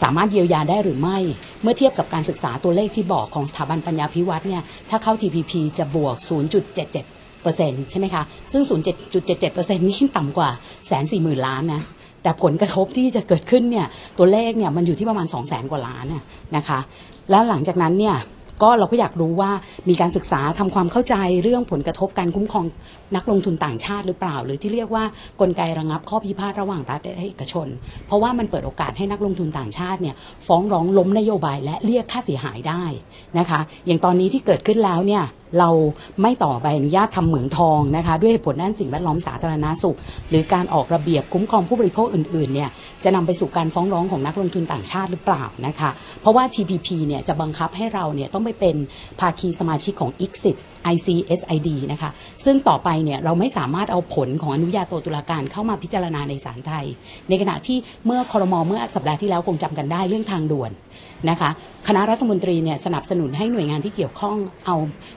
สามารถเยียวยาได้หรือไม่ เมื่อเทียบกับการศึกษาตัวเลขที่บอกของสถาบันปัญญาพิวัตรเนี่ยถ้าเข้า TPP จะบวก 0.77เปอร์เซ็นต์ใช่ไหมคะ ซึ่ง 0.77เปอร์เซ็นต์นี่ต่ำกว่าแสนสี่หมื่นล้านนะ แต่ผลกระทบที่จะเกิดขึ้นเนี่ยตัวเลขเนี่ยมันอยู่ที่ประมาณ 2 0 0แสนกว่าล้านนะคะ แล้วหลังจากนั้นเนี่ยก็เราก็อยากรู้ว่ามีการศึกษาทำความเข้าใจเรื่องผลกระทบการคุ้มครองนักลงทุนต่างชาติหรือเปล่า หรือที่เรียกว่ากลไกระงับข้อพิพาทระหว่างรัฐและเอกชน เพราะว่ามันเปิดโอกาสให้นักลงทุนต่างชาติเนี่ยฟ้องร้องล้มนโยบายและเรียกค่าเสียหายได้นะคะ อย่างตอนนี้ที่เกิดขึ้นแล้วเนี่ยเราไม่ต่อใบอนุญาตทำเหมืองทองนะคะ ด้วยผลด้านสิ่งแวดล้อมสาธารณาสุข หรือการออกระเบียบคุ้มครองผู้บริโภคอื่นๆเนี่ยจะนำไปสู่การฟ้องร้องของนักลงทุนต่างชาติหรือเปล่านะคะ เพราะว่า TPP เนี่ยจะบังคับให้เราเนี่ยต้องไปเป็นภาคีสมาชิกของ ICSID ICSID นะคะ ซึ่งต่อไปเนี่ยเราไม่สามารถเอาผลของอนุญาโตตุลาการเข้ามาพิจารณาในศาลไทย ในขณะที่เมื่อคอรมอเมื่อสัปดาห์ที่แล้วคงจำกันได้เรื่องทางด่วน นะคะคณะรัฐมนตรีเนี่ยสนับสนุนให้หน่วยงานที่เกี่ยวข้องเอา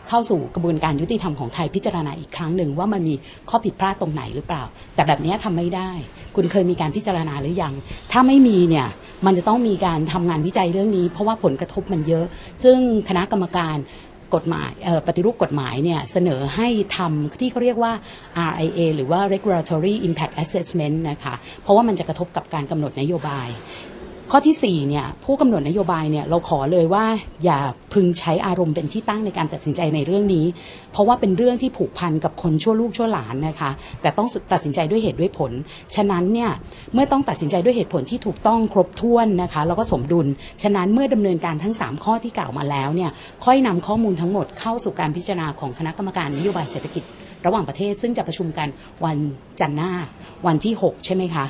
เข้าสู่กระบวนการยุติธรรมของไทยพิจารณาอีกครั้งหนึ่งว่ามันมีข้อผิดพลาดตรงไหนหรือเปล่า แต่แบบนี้ทำไม่ได้ คุณเคยมีการพิจารณาหรือยัง ถ้าไม่มีเนี่ยมันจะต้องมีการทำงานวิจัยเรื่องนี้ เพราะว่าผลกระทบมันเยอะ ซึ่งคณะกรรมการกฎหมายปฏิรูปกฎหมายเนี่ยเสนอให้ทำที่เขาเรียกว่า RIA หรือว่า Regulatory Impact Assessment นะคะ เพราะว่ามันจะกระทบกับการกำหนดนโยบาย ข้อที่4เนี่ยผู้กำหนดนโยบายเนี่ยเราขอเลยว่าอย่าพึงใช้อารมณ์เป็นที่ตั้งในการตัดสินใจในเรื่องนี้ เพราะว่าเป็นเรื่องที่ผูกพันกับคนชั่วลูกชั่วหลานนะคะ แต่ต้องตัดสินใจด้วยเหตุด้วยผล ฉะนั้นเนี่ยเมื่อต้องตัดสินใจด้วยเหตุผลที่ถูกต้องครบถ้วนนะคะแล้วก็สมดุล ฉะนั้นเมื่อดำเนินการทั้ง 3 ข้อที่กล่าวมาแล้วเนี่ยค่อยนำข้อมูลทั้งหมดเข้าสู่การพิจารณาของคณะกรรมการนโยบายเศรษฐกิจ ระหว่างประเทศซึ่งจะประชุมกันวันจันทร์หน้าวันที่ 6 ใช่ไหมคะ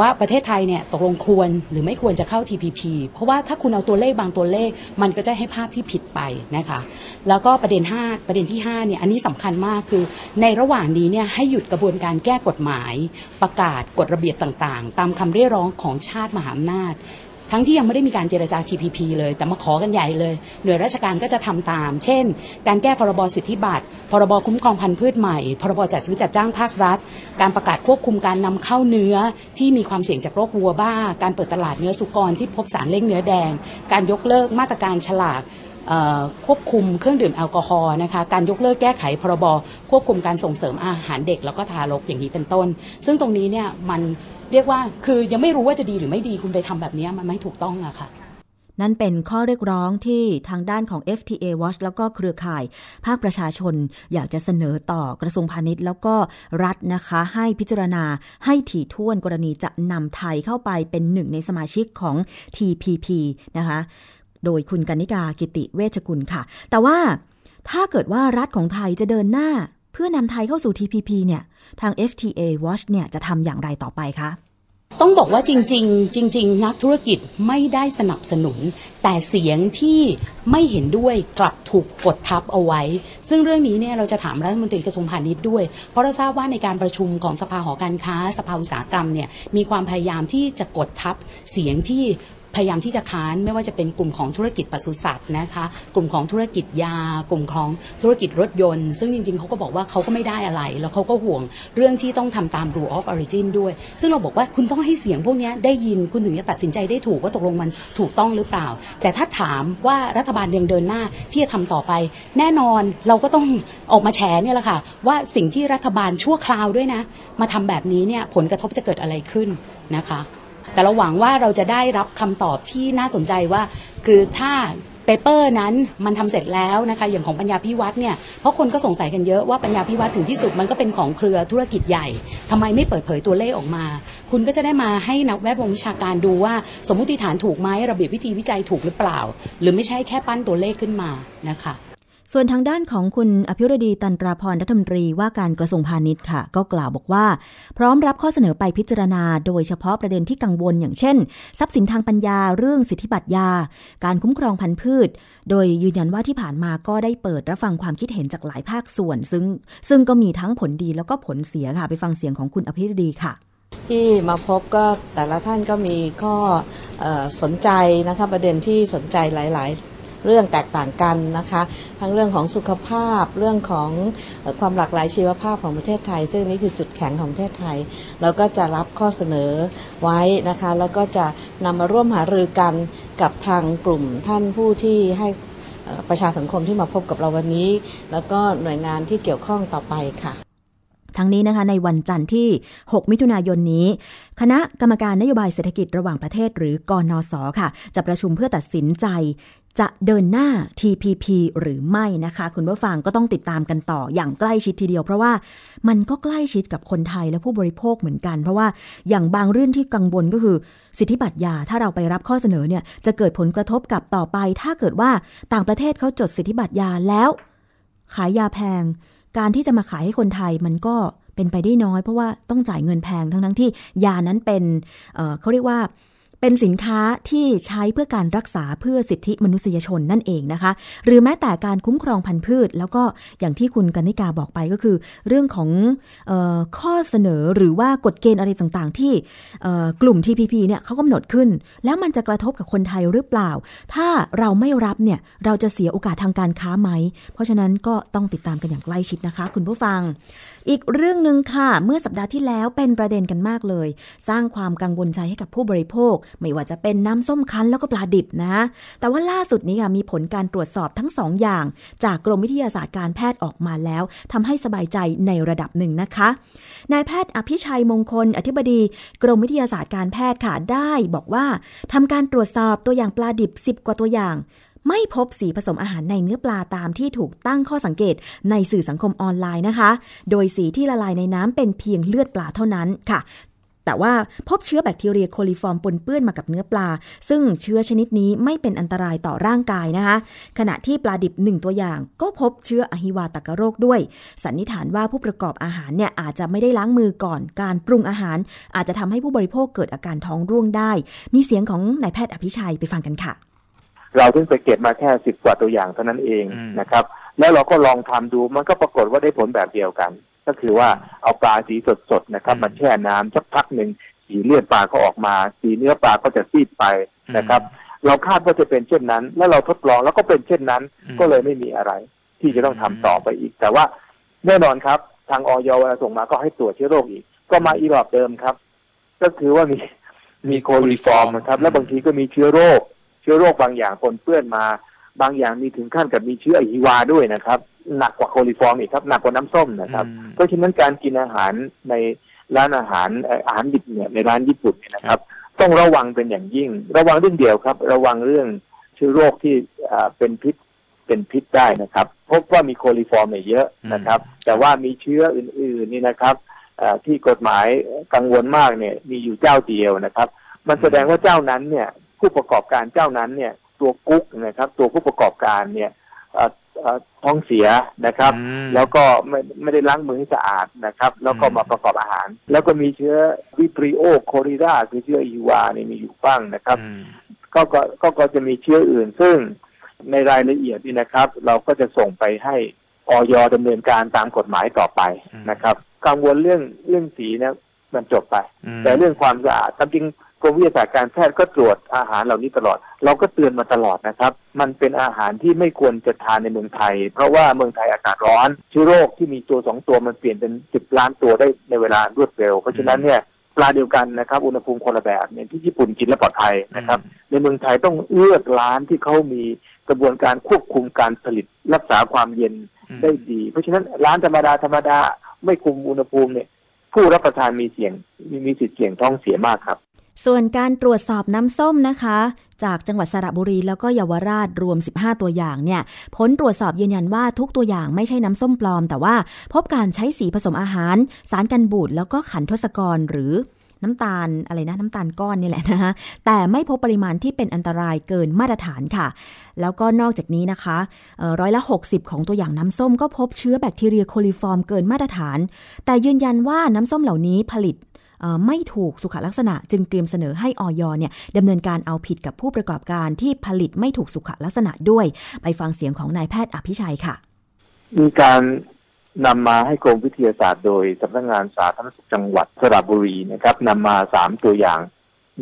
ว่าประเทศไทยเนี่ยตกลงควรหรือไม่ควรจะเข้า TPP เพราะว่าถ้าคุณเอาตัวเลขบางตัวเลข มันก็จะให้ภาพที่ผิดไปนะคะแล้วก็ประเด็น 5 ประเด็นที่5เนี่ยอันนี้สำคัญมากคือ ในระหว่างนี้เนี่ยให้หยุดกระบวนการแก้กฎหมาย ประกาศกฎระเบียบต่างๆ ตามคำเรียกร้องของชาติมหาอำนาจ ทั้งที่ยังไม่ได้มีการเจรจา TPP เลย แต่มาขอกันใหญ่เลย หน่วยราชการก็จะทำตาม เช่น การแก้พรบสิทธิบัตรพรบคุ้มครองพันธุ์พืชใหม่ พรบจัดซื้อจัดจ้างภาครัฐ การประกาศควบคุมการนำเข้าเนื้อที่มีความเสี่ยงจากโรควัวบ้า การเปิดตลาดเนื้อสุกรที่พบสารเล่งเนื้อแดง การยกเลิกมาตรการฉลากควบคุมเครื่องดื่มแอลกอฮอล์นะคะการยกเลิกแก้ไขพรบควบคุมการส่งเสริมอาหารเด็กแล้วก็ทารกอย่างนี้เป็นต้น ซึ่งตรงนี้เนี่ยมัน เรียกว่าคือยังไม่รู้ว่าจะดีหรือไม่ดีคุณไปทำแบบนี้มันไม่ถูกต้องอะค่ะ นั่นเป็นข้อเรียกร้องที่ทางด้านของ FTA Watch แล้วก็เครือข่าย ภาคประชาชนอยากจะเสนอต่อกระทรวงพาณิชย์ แล้วก็รัฐนะคะ ให้พิจารณาให้ถี่ถ้วนกรณีจะนำไทยเข้าไปเป็นหนึ่งในสมาชิกของ TPP นะคะ โดยคุณกนิกากิติเวชกุลค่ะ แต่ว่าถ้าเกิดว่ารัฐของไทยจะเดินหน้า พื่อนำไทยเข้าสู่ TPP เนี่ย ทาง FTA Watch เนี่ยจะทำอย่างไรต่อไปคะ ต้องบอกว่าจริง ๆ จริง ๆ นักธุรกิจไม่ได้สนับสนุน แต่เสียงที่ไม่เห็นด้วยกลับถูกกดทับเอาไว้ ซึ่งเรื่องนี้เนี่ยเราจะถามรัฐมนตรีกระทรวงพาณิชย์ด้วย เพราะเราทราบว่าในการประชุมของสภาหอการค้า สภาอุตสาหกรรมเนี่ยมีความพยายามที่จะกดทับเสียงที่ พยายามที่จะค้านไม่ว่าจะเป็นกลุ่มของธุรกิจปศุสัตว์นะคะ กลุ่มของธุรกิจยา กลุ่มของธุรกิจรถยนต์ ซึ่งจริงๆเขาก็บอกว่าเขาก็ไม่ได้อะไร แล้วเขาก็ห่วงเรื่องที่ต้องทำตาม rule of origin ด้วย ซึ่งเราบอกว่าคุณต้องให้เสียงพวกนี้ได้ยินคุณถึงจะตัดสินใจได้ถูกว่าตกลงมันถูกต้องหรือเปล่า แต่ถ้าถามว่ารัฐบาลยังเดินหน้าที่จะทำต่อไป แน่นอนเราก็ต้องออกมาแฉเนี่ยแหละค่ะว่าสิ่งที่รัฐบาลชั่วคราวด้วยนะ มาทำแบบนี้เนี่ยผลกระทบจะเกิดอะไรขึ้นนะคะ แต่เราหวังว่าเราจะได้รับคำตอบที่น่าสนใจว่า คือถ้าเปเปอร์นั้นมันทำเสร็จแล้วนะคะอย่างของปัญญาพิวัตรเนี่ยเพราะคนก็สงสัยกันเยอะว่าปัญญาพิวัตรถึงที่สุดมันก็เป็นของเครือธุรกิจใหญ่ทำไมไม่เปิดเผยตัวเลขออกมา คุณก็จะได้มาให้นักแวดวงวิชาการดูว่า สมมติฐานถูกไหมระเบียบวิธีวิจัยถูกหรือเปล่า หรือไม่ใช่แค่ปั้นตัวเลขขึ้นมานะคะ ส่วนทางด้านของคุณอภิรดีตันตราพรรัฐมนตรีว่าการกระทรวงพาณิชย์ค่ะ ก็กล่าวบอกว่า พร้อมรับข้อเสนอไปพิจารณา โดยเฉพาะประเด็นที่กังวลอย่างเช่น ทรัพย์สินทางปัญญาเรื่องสิทธิบัตรยา การคุ้มครองพันธุ์พืช โดยยืนยันว่าที่ผ่านมาก็ได้เปิดรับฟังความคิดเห็นจากหลายภาคส่วน ซึ่งซึ่งก็มีทั้งผลดีแล้วก็ผลเสียค่ะ ไปฟังเสียงของคุณอภิรดีค่ะที่มาพบก็แต่ละท่านก็มีข้อออสนใจนะคะประเด็นที่สนใจหลาย ๆ เรื่องแตกต่างกันนะคะ ทั้งเรื่องของสุขภาพเรื่องของความหลากหลายชีวภาพของประเทศไทย ซึ่งนี่คือจุดแข็งของประเทศไทย เราก็จะรับข้อเสนอไว้นะคะ แล้วก็จะนำมาร่วมหารือกันกับทางกลุ่มท่านผู้ที่ให้ประชาสังคมที่มาพบกับเราวันนี้ แล้วก็หน่วยงานที่เกี่ยวข้องต่อไปค่ะ ทั้งนี้นะคะในวันจันทร์ที่ 6 มิถุนายนนี้ คณะกรรมการนโยบายเศรษฐกิจระหว่างประเทศหรือกอนอสค่ะ จะประชุมเพื่อตัดสินใจ จะเดินหน้า TPP หรือไม่นะคะ คุณผู้ฟังก็ต้องติดตามกันต่ออย่างใกล้ชิดทีเดียว เพราะว่ามันก็ใกล้ชิดกับคนไทยและผู้บริโภคเหมือนกัน เพราะว่าอย่างบางเรื่องที่กังวลก็คือ สิทธิบัตรยาถ้าเราไปรับข้อเสนอเนี่ยจะเกิดผลกระทบกับต่อไป ถ้าเกิดว่าต่างประเทศเขาจดสิทธิบัตรยาแล้ว ขายยาแพง การที่จะมาขายให้คนไทยมันก็เป็นไปได้น้อย เพราะว่าต้องจ่ายเงินแพงทั้งทั้งที่ยานั้นเป็นเเขาเรียกว่า เป็นสินค้าที่ใช้เพื่อการรักษาเพื่อสิทธิมนุษยชนนั่นเองนะคะ หรือแม้แต่การคุ้มครองพันธุ์พืช แล้วก็อย่างที่คุณกนิกาบอกไปก็คือ เรื่องของออข้อเสนอหรือว่ากฎเกณฑ์อะไรต่างๆ ที่กลุ่ม TPP เนี่ยเขากำหนดขึ้น แล้วมันจะกระทบกับคนไทยหรือเปล่า ถ้าเราไม่รับเนี่ยเราจะเสียโอกาสทางการค้าไหม เพราะฉะนั้นก็ต้องติดตามกันอย่างใกล้ชิดนะคะ คุณผู้ฟัง อีกเรื่องหนึ่งค่ะ เมื่อสัปดาห์ที่แล้วเป็นประเด็นกันมากเลย สร้างความกังวลใจให้กับผู้บริโภค ไม่ว่าจะเป็นน้ำส้มคั้นแล้วก็ปลาดิบนะ แต่ว่าล่าสุดนี้ค่ะมีผลการตรวจสอบทั้งสองอย่าง จากกรมวิทยาศาสตร์การแพทย์ออกมาแล้วทำให้สบายใจในระดับหนึ่งนะคะนายแพทย์อภิชัยมงคล อธิบดี กรมวิทยาศาสตร์การแพทย์ค่ะได้ บอกว่าทำการตรวจสอบตัวอย่างปลาดิบ 10 กว่าตัวอย่าง ไม่พบสีผสมอาหารในเนื้อปลาตามที่ถูกตั้งข้อสังเกตในสื่อสังคมออนไลน์นะคะ โดยสีที่ละลายในน้ำเป็นเพียงเลือดปลาเท่านั้นค่ะแต่ว่าพบเชื้อแบคทีเรียโคลิฟอร์มปนเปื้อนมากับเนื้อปลา ซึ่งเชื้อชนิดนี้ไม่เป็นอันตรายต่อร่างกายนะคะ ขณะที่ปลาดิบหนึ่งตัวอย่าง ก็พบเชื้ออหิวาตกโรคด้วย สันนิษฐานว่าผู้ประกอบอาหารเนี่ยอาจจะไม่ได้ล้างมือก่อนการปรุงอาหาร อาจจะทำให้ผู้บริโภคเกิดอาการท้องร่วงได้ มีเสียงของนายแพทย์อภิชัยไปฟังกันค่ะ เราเพิ่งไปเก็บมาแค่สิบกว่าตัวอย่างเท่านั้นเองอืมนะครับ แล้วเราก็ลองทำดูมันก็ปรากฏว่าได้ผลแบบเดียวกัน ก็คือว่าเอาปลาสีสดๆนะครับอืมมาแช่น้ำสักพักหนึ่งสีเลือดปลาก็ออกมา สีเนื้อปลาก็จะซีดไปนะครับ เราคาดว่าจะเป็นเช่นนั้น แล้วเราทดลองแล้วก็เป็นเช่นนั้นอืมก็เลยไม่มีอะไร ที่จะต้องทำต่อไปอีก แต่ว่าแน่นอนครับ ทางออยเวลาส่งมาก็ให้ตรวจเชื้อโรคอีก ก็มาอีรอบเดิมครับ ก็คือว่ามีมีโคลิฟอร์มนะครับ แล้วบางทีก็มีเชื้อโรคเชื้อโรคบางอย่างปนเปื้อนมา บางอย่างมีถึงขั้นกับมีเชื้ออหิวาด้วยนะครับ หนักกว่าโคลิฟอร์มอีกครับหนักกว่าน้ำส้มนะครับอืมเพราะฉะนั้นการกินอาหารในร้านอาหารเอ่ออาหารดิบเนี่ยในร้านญี่ปุ่นเนี่ยนะครับต้องต้องระวังเป็นอย่างยิ่ง ระวังเรื่องเดียวครับ ระวังเรื่องเชื้อโรคที่เป็นพิษเป็นพิษได้นะครับ พบว่ามีโคลิฟอร์มเยอะนะครับ แต่ว่ามีเชื้ออื่นๆนี่นะครับที่กฎหมายกังวลมากเนี่ยมีอยู่เจ้าเดียวนะครับ มันแสดงว่าเจ้านั้นเนี่ย ผู้ประกอบการเจ้านั้นเนี่ยตัวกุ๊กนะครับ ตัวผู้ประกอบการเนี่ยท้องเสียนะครับ แล้วก็ไม่ไม่ได้ล้างมือให้สะอาดนะครับ แล้วก็มาประกอบอาหาร แล้วก็มีเชื้อวิปริโอโคริราคือเชื้ออีวาเนี่ยมีอยู่บ้างนะครับ ก็ก็ก็จะมีเชื้ออื่น ซึ่งในรายละเอียดนี่นะครับ เราก็จะส่งไปให้ออยดำเนินการตามกฎหมายต่อไปนะครับ กังวลเรื่องเรื่องสีนะมันจบไป แต่เรื่องความสะอาดจริงก รมวิทยาศาสตร์การแพทย์ก็ตรวจอาหารเหล่านี้ตลอด เราก็เตือนมาตลอดนะครับ มันเป็นอาหารที่ไม่ควรจะทานในเมืองไทย เพราะว่าเมืองไทยอากาศร้อนเชื้อโรคที่มีตัวสองตัวมันเปลี่ยนเป็นสิบล้านตัวได้ในเวลารวดเร็ว เพราะฉะนั้นเนี่ยปลาเดียวกันนะครับ อุณหภูมิคนละแบบเนี่ยที่ญี่ปุ่นกินแล้วปลอดภัยนะครับ ในเมืองไทยต้องเลือกร้านที่เขามีกระบวนการควบคุมการผลิตรักษาความเย็นได้ดี เพราะฉะนั้นร้านธรรมดาธรรมดาไม่คุมอุณหภูมิเนี่ยผู้รับประทานมีเสี่ยงมีมีสิทธิ์เสี่ยงท้องเสียมากครับ ส่วนการตรวจสอบน้ำส้มนะคะ จากจังหวัดสระบุรีแล้วก็เยาวราชรวม 15 ตัวอย่างเนี่ยผลตรวจสอบยืนยันว่าทุกตัวอย่างไม่ใช่น้ำส้มปลอม แต่ว่าพบการใช้สีผสมอาหาร สารกันบูดแล้วก็ขันทศกรหรือน้ำตาลอะไรนะน้ำตาลก้อนนี่แหละนะคะแต่ไม่พบปริมาณที่เป็นอันตรายเกินมาตรฐานค่ะ แล้วก็นอกจากนี้นะคะร้อยละ 60 ของตัวอย่างน้ำส้มก็พบเชื้อแบคทีเรียโคลิฟอร์มเกินมาตรฐาน แต่ยืนยันว่าน้ำส้มเหล่านี้ผลิต ไม่ถูกสุขลักษณะ จึงเตรียมเสนอให้อย.เนี่ยดำเนินการเอาผิดกับผู้ประกอบการที่ผลิตไม่ถูกสุขลักษณะด้วย ไปฟังเสียงของนายแพทย์อภิชัยค่ะ มีการนำมาให้กรมวิทยาศาสตร์โดยสำนักงานสาธารณสุขจังหวัดสระบุรีนะครับนำมาสามตัวอย่าง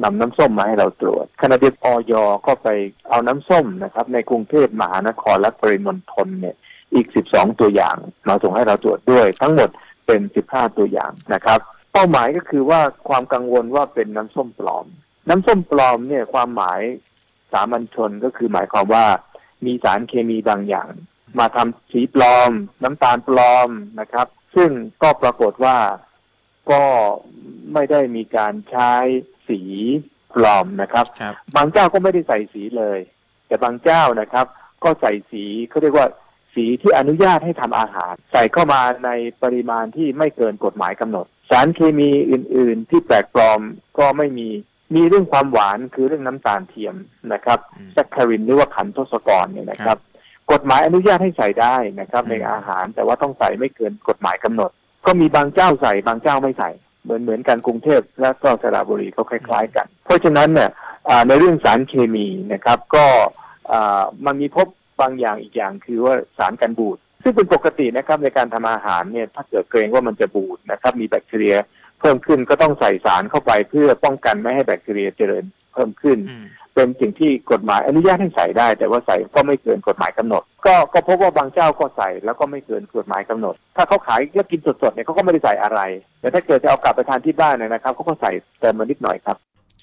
นำน้ำส้มมาให้เราตรวจขณะเดียวกันอย.ก็ไปเอาน้ำส้มนะครับ ในกรุงเทพมหานครและปริมณฑลเนี่ยอีกสิบสองตัวอย่างมาส่งให้เราตรวจด้วย ทั้งหมดเป็นสิบห้าตัวอย่างนะครับ เป้าหมายก็คือว่าความกังวลว่าเป็นน้ำส้มปลอม น้ำส้มปลอมเนี่ยความหมายสามัญชนก็คือหมายความว่ามีสารเคมีบางอย่าง มาทำสีปลอม น้ำตาลปลอมนะครับ ซึ่งก็ปรากฏว่าก็ไม่ได้มีการใช้สีปลอมนะครับรบบางเจ้าก็ไม่ได้ใส่สีเลย แต่บางเจ้านะครับ ก็ใส่สีเขาเรียกว่าสีที่อนุญาตให้ทำอาหาร ใส่เข้ามาในปริมาณที่ไม่เกินกฎหมายกำหนด สารเคมีอื่น ๆ ที่แปลกปลอมก็ไม่มีมีเรื่องความหวานคือเรื่องน้ำตาลเทียมนะครับแซคคารินหรือว่าขันทศกรเนี่ยนะครับ กฎหมายอนุญาตให้ใส่ได้นะครับ ในอาหารแต่ว่าต้องใส่ไม่เกินกฎหมายกำหนด ก็มีบางเจ้าใส่บางเจ้าไม่ใส่ เหมือนเหมือนกันกรุงเทพและก็สระบุรีเขาคล้าย ๆ กัน เพราะฉะนั้นเนี่ยในเรื่องสารเคมีนะครับ ก็มันมีพบบางอย่างอีกอย่างคือว่าสารกันบูด ซึ่งเป็นปกตินะครับในการทำอาหารเนี่ยถ้าเกิดเกรงว่ามันจะบูดนะครับ มีแบคทีเรียเพิ่มขึ้นก็ต้องใส่สารเข้าไปเพื่อป้องกันไม่ให้แบคทีเรียเจริญเพิ่มขึ้น เป็นสิ่งที่กฎหมายอนุญาตให้ใส่ได้ แต่ว่าใส่ก็ไม่เกินกฎหมายกำหนด ก็ก็พบว่าบางเจ้าก็ใส่แล้วก็ไม่เกินกฎหมายกำหนด ถ้าเขาขายแล้วกินสดๆเนี่ยเขาก็ไม่ได้ใส่อะไร แต่ถ้าเกิดจะเอากลับไปทานที่บ้านเนี่ยนะครับเขาก็ใส่เติมมานิดหน่อยครับ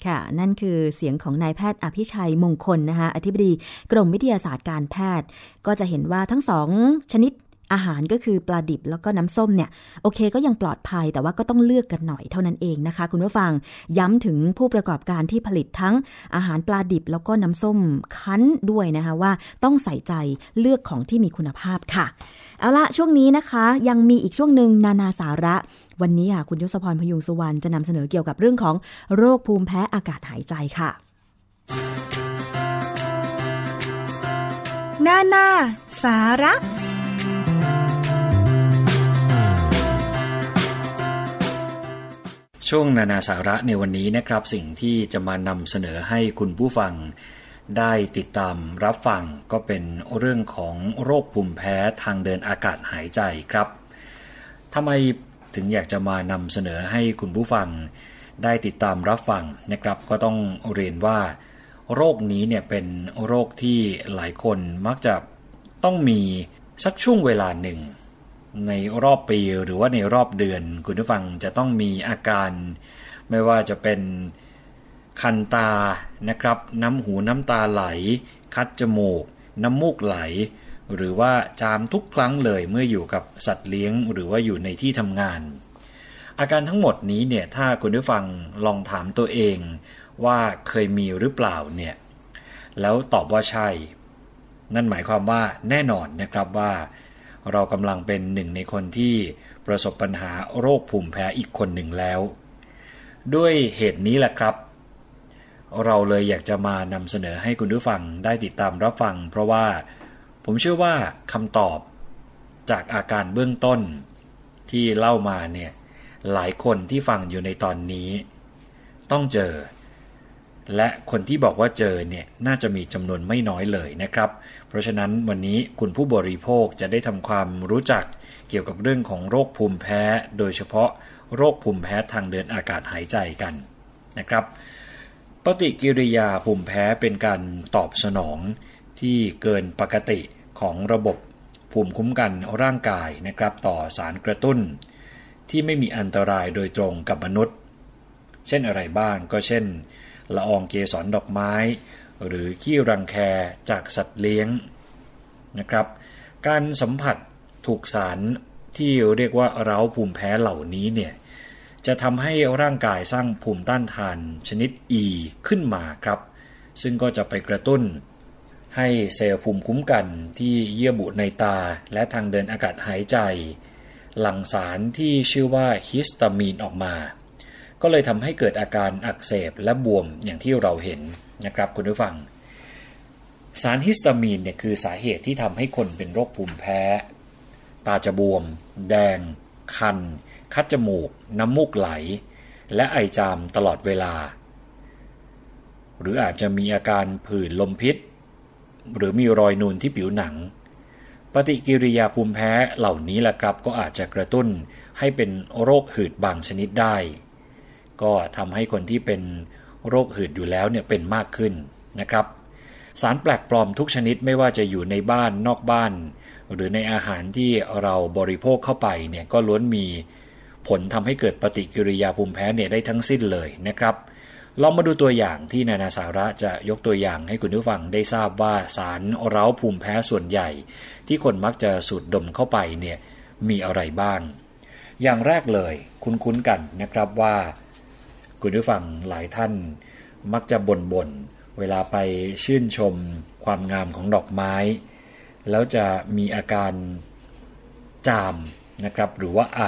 ค่ะ นั่นคือเสียงของนายแพทย์อภิชัยมงคลนะคะอธิบดีกรมวิทยาศาสตร์การแพทย์ ก็จะเห็นว่าทั้งสองชนิดอาหารก็คือปลาดิบแล้วก็น้ำส้มเนี่ยโอเคก็ยังปลอดภัยแต่ว่าก็ต้องเลือกกันหน่อยเท่านั้นเองนะคะ คุณผู้ฟังย้ำถึงผู้ประกอบการที่ผลิตทั้งอาหารปลาดิบแล้วก็น้ำส้มคั้นด้วยนะคะว่าต้องใส่ใจเลือกของที่มีคุณภาพค่ะ เอาละช่วงนี้นะคะ ยังมีอีกช่วงหนึ่งนานาสาระ วันนี้ค่ะคุณยศพรพยุงสุวรรณจะนำเสนอเกี่ยวกับเรื่องของโรคภูมิแพ้อากาศหายใจค่ะนานาสาระช่วงนานาสาระในวันนี้นะครับ สิ่งที่จะมานำเสนอให้คุณผู้ฟัง ได้ติดตามรับฟังก็เป็นเรื่องของโรคภูมิแพ้ทางเดินอากาศหายใจครับทำไม ถึงอยากจะมานำเสนอให้คุณผู้ฟัง ได้ติดตามรับฟังนะครับ ก็ต้องเรียนว่า โรคนี้เนี่ยเป็นโรคที่หลายคนมักจะต้องมีสักช่วงเวลาหนึ่ง ในรอบปีหรือว่าในรอบเดือน คุณผู้ฟังจะต้องมีอาการ ไม่ว่าจะเป็นคันตานะครับ น้ำหูน้ำตาไหล คัดจมูก น้ำมูกไหล หรือว่าจามทุกครั้งเลยเมื่ออยู่กับสัตว์เลี้ยงหรือว่าอยู่ในที่ทำงาน อาการทั้งหมดนี้เนี่ยถ้าคุณผู้ฟังลองถามตัวเอง ว่าเคยมีหรือเปล่าเนี่ยแล้วตอบว่าใช่ นั่นหมายความว่าแน่นอนนะครับว่า เรากำลังเป็นหนึ่งในคนที่ประสบปัญหาโรคภูมิแพ้อีกคนหนึ่งแล้ว ด้วยเหตุนี้แหละครับ เราเลยอยากจะมานำเสนอให้คุณผู้ฟังได้ติดตามรับฟัง เพราะว่า ผมเชื่อว่าคำตอบจากอาการเบื้องต้นที่เล่ามาเนี่ยหลายคนที่ฟังอยู่ในตอนนี้ ต้องเจอ และคนที่บอกว่าเจอเนี่ยน่าจะมีจำนวนไม่น้อยเลยนะครับ เพราะฉะนั้นวันนี้คุณผู้บริโภคจะได้ทำความรู้จักเกี่ยวกับเรื่องของโรคภูมิแพ้ โดยเฉพาะโรคภูมิแพ้ทางเดินอากาศหายใจกันนะครับ ปฏิกิริยาภูมิแพ้เป็นการตอบสนอง ที่เกินปกติของระบบภูมิคุ้มกันร่างกายนะครับต่อสารกระตุ้น ที่ไม่มีอันตรายโดยตรงกับมนุษย์ เช่นอะไรบ้างก็เช่น ละอองเกสรดอกไม้ หรือขี้รังแคจากสัตว์เลี้ยงนะครับ การสัมผัสถูกสารที่เรียกว่าเร้าภูมิแพ้เหล่านี้เนี่ยจะทำให้ร่างกายสร้างภูมิต้านทานชนิด E ขึ้นมาครับ ซึ่งก็จะไปกระตุ้น ให้เซลล์ภูมิคุ้มกันที่เยื่อบุในตาและทางเดินอากาศหายใจ หลั่งสารที่ชื่อว่าฮิสตามีนออกมา ก็เลยทำให้เกิดอาการอักเสบและบวมอย่างที่เราเห็นนะครับคุณผู้ฟัง สารฮิสตามีนเนี่ยคือสาเหตุที่ทำให้คนเป็นโรคภูมิแพ้ ตาจะบวม แดง คัน คัดจมูก น้ำมูกไหล และไอจามตลอดเวลา หรืออาจจะมีอาการผื่นลมพิษ หรือมีรอยนูนที่ผิวหนัง ปฏิกิริยาภูมิแพ้เหล่านี้แหละครับก็อาจจะกระตุ้นให้เป็นโรคหืดบางชนิดได้ ก็ทำให้คนที่เป็นโรคหืดอยู่แล้วเนี่ยเป็นมากขึ้นนะครับ สารแปลกปลอมทุกชนิดไม่ว่าจะอยู่ในบ้านนอกบ้าน หรือในอาหารที่เราบริโภคเข้าไปเนี่ยก็ล้วนมีผลทำให้เกิดปฏิกิริยาภูมิแพ้เนี่ยได้ทั้งสิ้นเลยนะครับ ลองมาดูตัวอย่างที่นานาสาระจะยกตัวอย่างให้คุณผู้ฟังได้ทราบว่าสารเร้าภูมิแพ้ส่วนใหญ่ ที่คนมักจะสูดดมเข้าไปเนี่ยมีอะไรบ้าง อย่างแรกเลยคุ้นๆกันนะครับว่า คุณผู้ฟังหลายท่านมักจะบน่บนๆเวลาไปชื่นชมความงามของดอกไม้ แล้วจะมีอาการจามนะครับหรือว่าไอ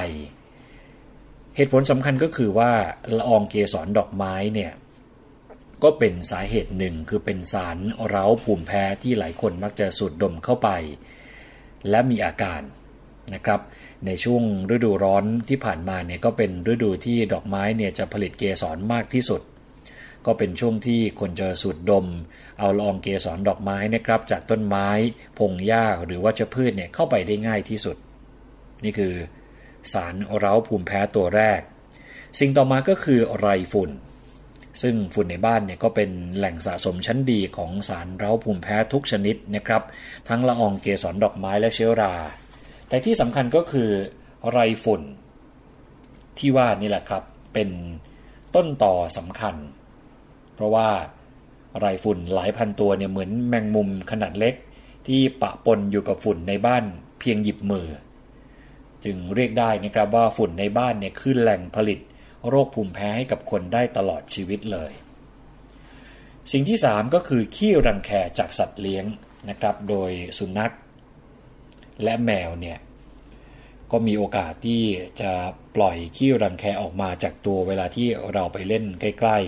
เหตุผลสำคัญก็คือว่าละอองเกสรดอกไม้เนี่ยก็เป็นสาเหตุหนึ่งคือเป็นสารเร้าภูมิแพ้ที่หลายคนมักจะสูดดมเข้าไป และมีอาการนะครับ ในช่วงฤดูร้อนที่ผ่านมาเนี่ยก็เป็นฤดูที่ดอกไม้เนี่ยจะผลิตเกสรมากที่สุด ก็เป็นช่วงที่คนจะสูดดม เอาละอองเกสรดอกไม้นะครับ จากต้นไม้ พงหญ้าหรือว่าจะพืชเนี่ยเข้าไปได้ง่ายที่สุด นี่คือ สารเร้าภูมิแพ้ตัวแรก สิ่งต่อมาก็คือไรฝุ่น ซึ่งฝุ่นในบ้านเนี่ยก็เป็นแหล่งสะสมชั้นดีของสารเร้าภูมิแพ้ทุกชนิดนะครับ ทั้งละอองเกสรดอกไม้และเชื้อรา แต่ที่สำคัญก็คือไรฝุ่น ที่ว่านี่แหละครับเป็นต้นต่อสำคัญ เพราะว่าไรฝุ่นหลายพันตัวเนี่ยเหมือนแมงมุมขนาดเล็ก ที่ปะปนอยู่กับฝุ่นในบ้านเพียงหยิบมือ จึงเรียกได้นะครับว่าฝุ่นในบ้านเนี่ยคือแหล่งผลิต โรคภูมิแพ้ให้กับคนได้ตลอดชีวิตเลย สิ่งที่ 3 ก็คือขี้รังแคจากสัตว์เลี้ยงนะครับโดยสุนัข และแมวเนี่ยก็มีโอกาสที่จะปล่อยขี้รังแคออกมาจากตัวเวลาที่เราไปเล่นใกล้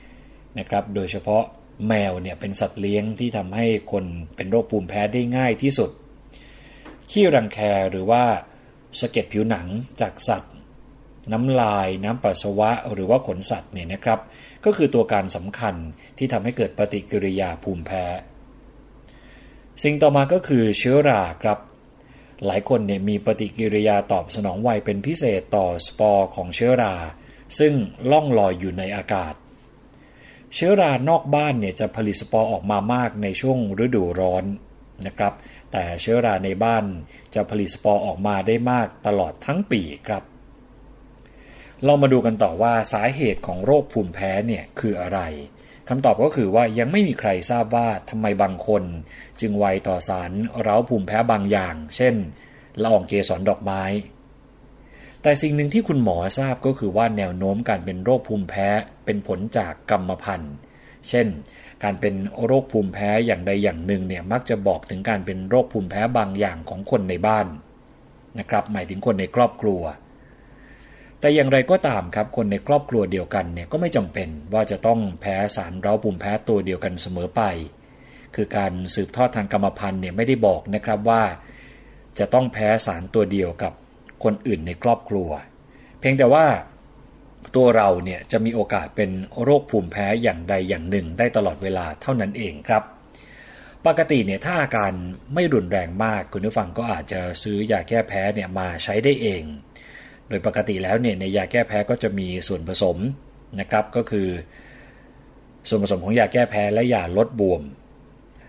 ๆนะครับ โดยเฉพาะแมวเนี่ยเป็นสัตว์เลี้ยงที่ทำให้คนเป็นโรคภูมิแพ้ได้ง่ายที่สุด ขี้รังแคหรือว่า สะเก็ดผิวหนังจากสัตว์ น้ำลาย น้ำปัสสาวะ หรือว่าขนสัตว์เนี่ยนะครับ ก็คือตัวการสำคัญที่ทำให้เกิดปฏิกิริยาภูมิแพ้ สิ่งต่อมาก็คือเชื้อราครับ หลายคนเนี่ยมีปฏิกิริยาตอบสนองไวเป็นพิเศษต่อสปอร์ของเชื้อรา ซึ่งล่องลอยอยู่ในอากาศ เชื้อรานอกบ้านเนี่ยจะผลิตสปอร์ออกมามากในช่วงฤดูร้อน นะครับ แต่เชื้อราในบ้านจะผลิตสปอร์ออกมาได้มากตลอดทั้งปีครับเรามาดูกันต่อว่าสาเหตุของโรคภูมิแพ้เนี่ยคืออะไรคำตอบก็คือว่ายังไม่มีใครทราบว่าทำไมบางคน จึงไวต่อสารเร้าภูมิแพ้บางอย่าง เช่นละอองเกสรดอกไม้ แต่สิ่งหนึ่งที่คุณหมอทราบก็คือว่าแนวโน้มการเป็นโรคภูมิแพ้เป็นผลจากกรรมพันธุ์ เช่น การเป็นโรคภูมิแพ้อย่างใดอย่างหนึ่งเนี่ยมักจะบอกถึงการเป็นโรคภูมิแพ้บางอย่างของคนในบ้านนะครับหมายถึงคนในครอบครัว แต่อย่างไรก็ตามครับคนในครอบครัวเดียวกันเนี่ยก็ไม่จำเป็นว่าจะต้องแพ้สารเร้าภูมิแพ้ตัวเดียวกันเสมอไป คือการสืบทอดทางกรรมพันธุ์เนี่ยไม่ได้บอกนะครับว่า จะต้องแพ้สารตัวเดียวกับคนอื่นในครอบครัว เพียงแต่ว่า ตัวเราเนี่ยจะมีโอกาสเป็นโรคภูมิแพ้อย่างใดอย่างหนึ่งได้ตลอดเวลาเท่านั้นเองครับ ปกติเนี่ยถ้าอาการไม่รุนแรงมากคุณผู้ฟังก็อาจจะซื้อยาแก้แพ้เนี่ยมาใช้ได้เอง โดยปกติแล้วเนี่ยในยาแก้แพ้ก็จะมีส่วนผสมนะครับก็คือ ส่วนผสมของยาแก้แพ้และยาลดบวม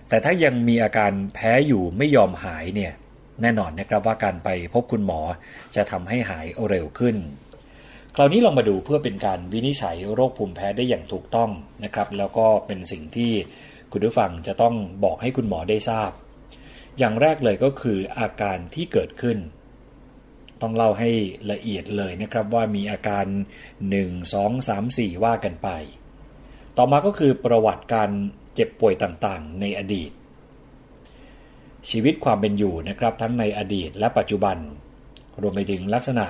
แต่ถ้ายังมีอาการแพ้อยู่ไม่ยอมหายเนี่ยแน่นอนนะครับว่าการไปพบคุณหมอจะทำให้หายเร็วขึ้น คราวนี้ลองมาดูเพื่อเป็นการวินิจฉัยโรคภูมิแพ้ได้อย่างถูกต้องนะครับ แล้วก็เป็นสิ่งที่คุณผู้ฟังจะต้องบอกให้คุณหมอได้ทราบ อย่างแรกเลยก็คืออาการที่เกิดขึ้น ต้องเล่าให้ละเอียดเลยนะครับว่ามีอาการ 1 2 3 4 ว่ากันไป ต่อมาก็คือประวัติการเจ็บป่วยต่างๆ ในอดีต ชีวิตความเป็นอยู่นะครับทั้งในอดีตและปัจจุบัน รวมไปถึงลักษณะ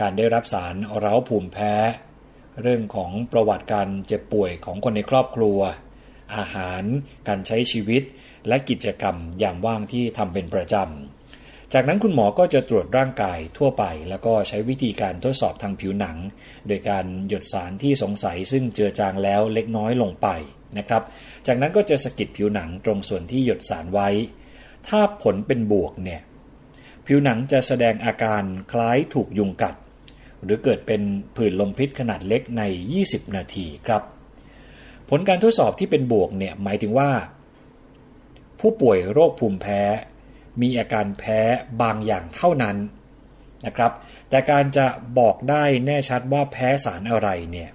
การได้รับสารเร้าภูมิแพ้ เรื่องของประวัติการเจ็บป่วยของคนในครอบครัว อาหาร การใช้ชีวิต และกิจกรรมยามว่างที่ทำเป็นประจำ จากนั้นคุณหมอก็จะตรวจร่างกายทั่วไป แล้วก็ใช้วิธีการทดสอบทางผิวหนัง โดยการหยดสารที่สงสัยซึ่งเจือจางแล้วเล็กน้อยลงไปนะครับ จากนั้นก็จะสกิดผิวหนังตรงส่วนที่หยดสารไว้ ถ้าผลเป็นบวกเนี่ย ผิวหนังจะแสดงอาการคล้ายถูกยุงกัด หรือเกิดเป็นผื่นลมพิษขนาดเล็กใน 20 นาทีครับ ผลการทดสอบที่เป็นบวกเนี่ยหมายถึงว่า ผู้ป่วยโรคภูมิแพ้ มีอาการแพ้บางอย่างเท่านั้นนะครับ แต่การจะบอกได้แน่ชัดว่าแพ้สารอะไรเนี่ย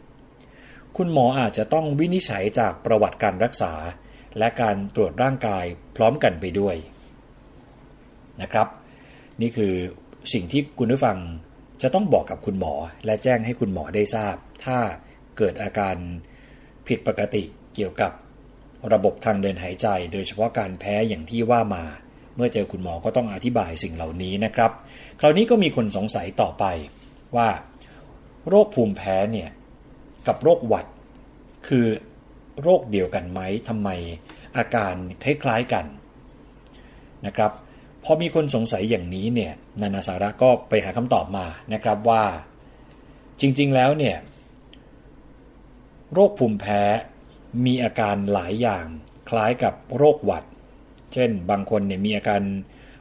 คุณหมออาจจะต้องวินิจฉัยจากประวัติการรักษา และการตรวจร่างกายพร้อมกันไปด้วยนะครับ นี่คือสิ่งที่คุณผู้ฟังจะต้องบอกกับคุณหมอ และแจ้งให้คุณหมอได้ทราบ ถ้าเกิดอาการผิดปกติเกี่ยวกับระบบทางเดินหายใจ โดยเฉพาะการแพ้อย่างที่ว่ามา เมื่อเจอคุณหมอก็ต้องอธิบายสิ่งเหล่านี้นะครับ คราวนี้ก็มีคนสงสัยต่อไปว่า โรคภูมิแพ้เนี่ยกับโรคหวัด คือโรคเดียวกันไหมทำไมอาการคล้ายๆกันนะครับ พอมีคนสงสัยอย่างนี้เนี่ยนานาสาระก็ไปหาคำตอบมานะครับว่า จริงๆแล้วเนี่ยโรคภูมิแพ้มีอาการหลายอย่างคล้ายกับโรคหวัด เช่นบางคนเนี่ยมีอาการ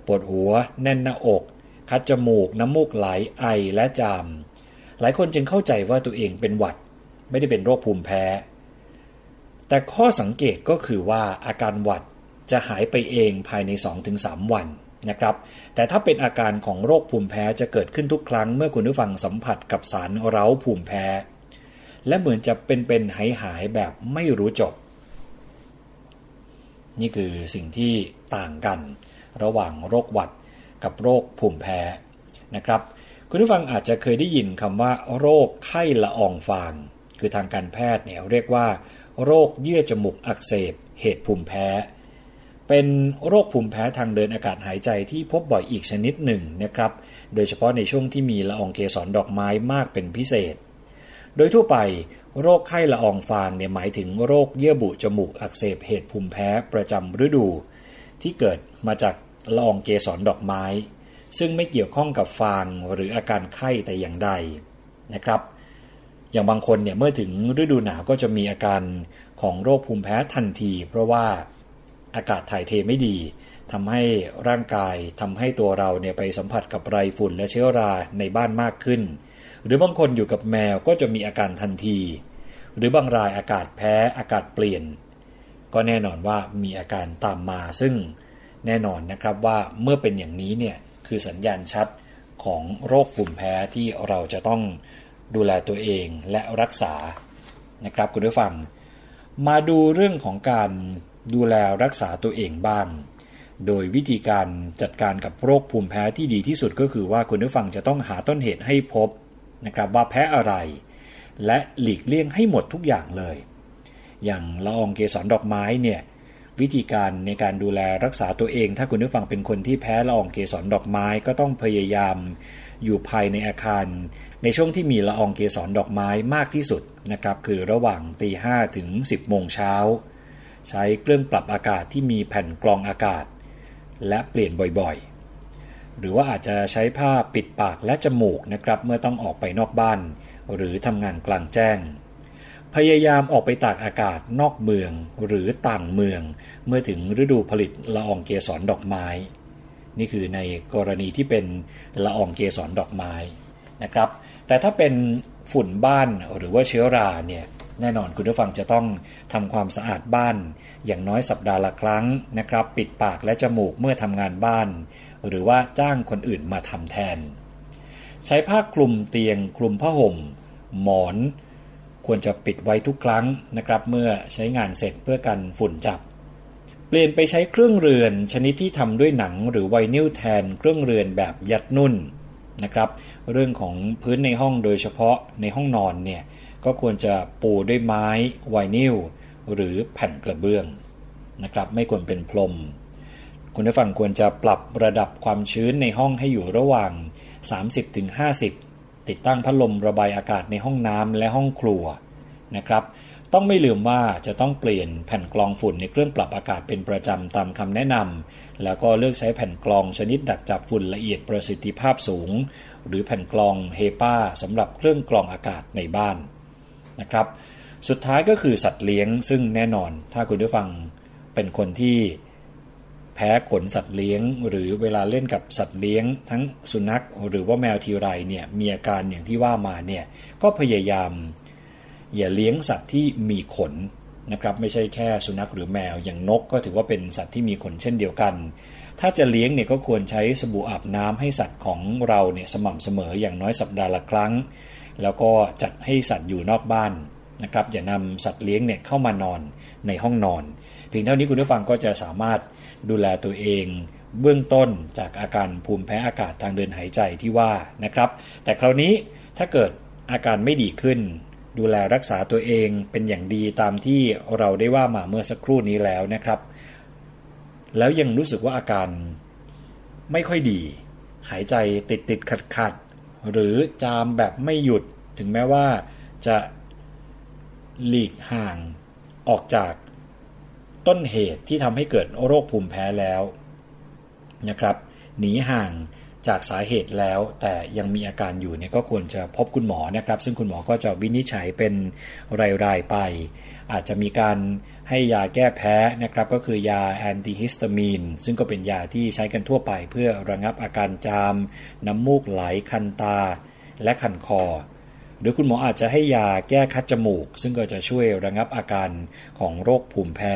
ปวดหัว แน่นหน้าอก คัดจมูก น้ำมูกไหลไอและจาม หลายคนจึงเข้าใจว่าตัวเองเป็นหวัด ไม่ได้เป็นโรคภูมิแพ้ แต่ข้อสังเกตก็คือว่าอาการหวัดจะหายไปเองภายใน 2-3 วัน นะครับแต่ถ้าเป็นอาการของโรคภูมิแพ้จะเกิดขึ้นทุกครั้งเมื่อคุณผู้ฟังสัมผัสกับสารเร้าภูมิแพ้ และเหมือนจะเป็นๆหายหายแบบไม่รู้จบ นี่คือสิ่งที่ต่างกัน ระหว่างโรคหวัดกับโรคภูมิแพ้นะครับ คุณผู้ฟังอาจจะเคยได้ยินคำว่า โรคไข้ละอองฟาง คือทางการแพทย์เนี่ยเรียกว่า โรคเยื่อจมูกอักเสบ เหตุภูมิแพ้ เป็นโรคภูมิแพ้ทางเดินอากาศหายใจที่พบบ่อยอีกชนิดหนึ่งนะครับ โดยเฉพาะในช่วงที่มีละอองเกสรดอกไม้มากเป็นพิเศษ โดยทั่วไป โรคไข้ละอองฟางเนี่ยหมายถึงโรคเยื่อบุจมูกอักเสบเหตุภูมิแพ้ประจำฤดู ที่เกิดมาจากละอองเกสรดอกไม้ ซึ่งไม่เกี่ยวข้องกับฟางหรืออาการไข้แต่อย่างใดนะครับ อย่างบางคนเนี่ยเมื่อถึงฤดูหนาวก็จะมีอาการของโรคภูมิแพ้ทันที เพราะว่า อากาศถ่ายเทไม่ดีทำให้ร่างกายทำให้ตัวเราเนี่ยไปสัมผัสกับไรฝุ่นและเชื้อราในบ้านมากขึ้น หรือบางคนอยู่กับแมวก็จะมีอาการทันที หรือบางรายอากาศแพ้อากาศเปลี่ยน ก็แน่นอนว่ามีอาการตามมาซึ่งแน่นอนนะครับว่าเมื่อเป็นอย่างนี้เนี่ยคือสัญญาณชัดของโรคภูมิแพ้ที่เราจะต้องดูแลตัวเองและรักษานะครับคุณผู้ฟัง มาดูเรื่องของการ ดูแลรักษาตัวเองบ้าง โดยวิธีการจัดการกับโรคภูมิแพ้ที่ดีที่สุดก็คือว่าคุณผู้ฟังจะต้องหาต้นเหตุให้พบนะครับว่าแพ้อะไร และหลีกเลี่ยงให้หมดทุกอย่างเลย อย่างละอองเกสรดอกไม้เนี่ยวิธีการในการดูแลรักษาตัวเอง ถ้าคุณผู้ฟังเป็นคนที่แพ้ละอองเกสรดอกไม้ก็ต้องพยายาม อยู่ภายในอาคาร ในช่วงที่มีละอองเกสรดอกไม้มากที่สุดนะครับคือระหว่างตีห้ถึง 10 โมงเช้า ใช้เครื่องปรับอากาศที่มีแผ่นกรองอากาศ และเปลี่ยนบ่อยๆ หรือว่าอาจจะใช้ผ้าปิดปากและจมูกนะครับ เมื่อต้องออกไปนอกบ้าน หรือทำงานกลางแจ้ง พยายามออกไปตากอากาศนอกเมืองหรือต่างเมือง เมื่อถึงฤดูผลิตละอองเกสรดอกไม้ นี่คือในกรณีที่เป็นละอองเกสรดอกไม้นะครับ แต่ถ้าเป็นฝุ่นบ้านหรือว่าเชื้อราเนี่ย แน่นอนคุณผู้ฟังจะต้องทำความสะอาดบ้าน อย่างน้อยสัปดาห์ละครั้งนะครับ ปิดปากและจมูกเมื่อทำงานบ้าน หรือว่าจ้างคนอื่นมาทำแทน ใช้ผ้าคลุมเตียงคลุมผ้าห่ม หมอน ควรจะปิดไว้ทุกครั้งนะครับ เมื่อใช้งานเสร็จเพื่อกันฝุ่นจับ เปลี่ยนไปใช้เครื่องเรือน ชนิดที่ทำด้วยหนังหรือไวนิลแทนเครื่องเรือนแบบยัดนุ่นนะครับ เรื่องของพื้นในห้องโดยเฉพาะในห้องนอนเนี่ย ก็ควรจะปูด้วยไม้ไวนิลหรือแผ่นกระเบื้องนะครับ ไม่ควรเป็นพรม คุณผู้ฟังควรจะปรับระดับความชื้นในห้องให้อยู่ระหว่าง 30-50 ติดตั้งพัดลมระบายอากาศในห้องน้ำและห้องครัวนะครับ ต้องไม่ลืมว่าจะต้องเปลี่ยนแผ่นกรองฝุ่นในเครื่องปรับอากาศเป็นประจำตามคำแนะนำแล้วก็เลือกใช้แผ่นกรองชนิดดักจับฝุ่นละเอียดประสิทธิภาพสูง หรือแผ่นกรองเฮปาสำหรับเครื่องกรองอากาศในบ้าน นะครับ สุดท้ายก็คือสัตว์เลี้ยง ซึ่งแน่นอนถ้าคุณผู้ฟังเป็นคนที่แพ้ขนสัตว์เลี้ยง หรือเวลาเล่นกับสัตว์เลี้ยง ทั้งสุนัขหรือว่าแมวทีไรเนี่ยมีอาการอย่างที่ว่ามาเนี่ยก็พยายาม อย่าเลี้ยงสัตว์ที่มีขนนะครับไม่ใช่แค่สุนัขหรือแมวอย่างนกก็ถือว่าเป็นสัตว์ที่มีขนเช่นเดียวกัน ถ้าจะเลี้ยงเนี่ยก็ควรใช้สบู่อาบน้ำให้สัตว์ของเราเนี่ยสม่ำเสมออย่างน้อยสัปดาห์ละครั้ง แล้วก็จัดให้สัตว์อยู่นอกบ้านนะครับอย่านำสัตว์เลี้ยงเนี่ยเข้ามานอนในห้องนอน เพียงเท่านี้คุณผู้ฟังก็จะสามารถดูแลตัวเองเบื้องต้นจากอาการภูมิแพ้อากาศทางเดินหายใจที่ว่านะครับ แต่คราวนี้ถ้าเกิดอาการไม่ดีขึ้น ดูแลรักษาตัวเองเป็นอย่างดีตามที่เราได้ว่ามาเมื่อสักครู่นี้แล้วนะครับ แล้วยังรู้สึกว่าอาการไม่ค่อยดี หายใจติดติดขัดขัด หรือจามแบบไม่หยุดถึงแม้ว่าจะหลีกห่างออกจากต้นเหตุที่ทำให้เกิดโรคภูมิแพ้แล้วนะครับหนีห่างจากสาเหตุแล้วแต่ยังมีอาการอยู่เนี่ยก็ควรจะพบคุณหมอนะครับ ซึ่งคุณหมอก็จะวินิจฉัยเป็นรายๆไป อาจจะมีการให้ยาแก้แพ้นะครับก็คือยาแอนติฮิสตามีนซึ่งก็เป็นยาที่ใช้กันทั่วไปเพื่อระงับอาการจาม น้ำมูกไหลคันตา และคันคอ หรือคุณหมออาจจะให้ยาแก้คัดจมูก ซึ่งก็จะช่วยระงับอาการของโรคภูมิแพ้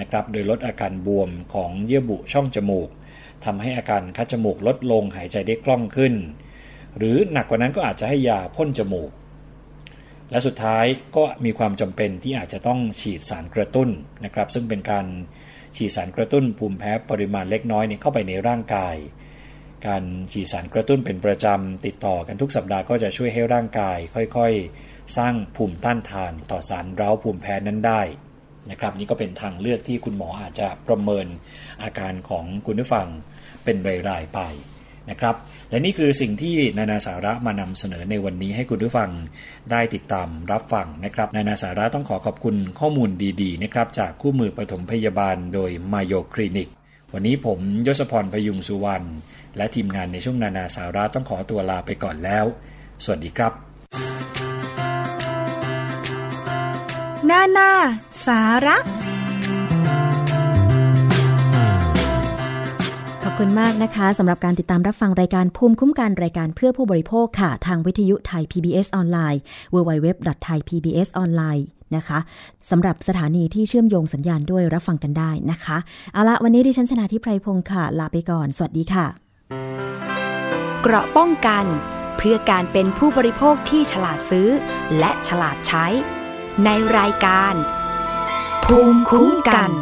นะครับโดยลดอาการบวมของเยื่อบุช่องจมูกทำให้อาการคัดจมูกลดลงหายใจได้คล่องขึ้น หรือหนักกว่านั้นก็อาจจะให้ยาพ่นจมูก และสุดท้ายก็มีความจำเป็นที่อาจจะต้องฉีดสารกระตุ้นนะครับ ซึ่งเป็นการฉีดสารกระตุ้นภูมิแพ้ปริมาณเล็กน้อยเนี่ยเข้าไปในร่างกาย การฉีดสารกระตุ้นเป็นประจำติดต่อกันทุกสัปดาห์ก็จะช่วยให้ร่างกาย ค่อยๆ สร้างภูมิต้านทานต่อสารเร้าภูมิแพ้นั้นได้นะครับนี่ก็เป็นทางเลือกที่คุณหมออาจจะประเมินอาการของคุณผู้ฟังเป็นรายๆไป นะครับ และนี่คือสิ่งที่นานาสาระมานำเสนอในวันนี้ให้คุณผู้ฟังได้ติดตามรับฟังนะครับ นานาสาระต้องขอขอบคุณข้อมูลดีๆนะครับจากคู่มือปฐมพยาบาลโดยมาโยคลินิก วันนี้ผมยศพรพยุงสุวรรณและทีมงานในช่วงนานาสาระต้องขอตัวลาไปก่อนแล้ว สวัสดีครับ นานาสาระ คุณมากนะคะสำหรับการติดตามรับฟังรายการภูมิคุ้มกันรายการเพื่อผู้บริโภคค่ะ ทางวิทยุไทย PBS ออนไลน์ www.thaipbsonline นะคะสำหรับสถานีที่เชื่อมโยงสัญญาณด้วยรับฟังกันได้นะคะ เอาละวันนี้ดิฉันชนะทิพไพรพงศ์ค่ะ ลาไปก่อน สวัสดีค่ะ เกราะป้องกัน เพื่อการเป็นผู้บริโภคที่ฉลาดซื้อ และฉลาดใช้ ในรายการ ภูมิคุ้มกัน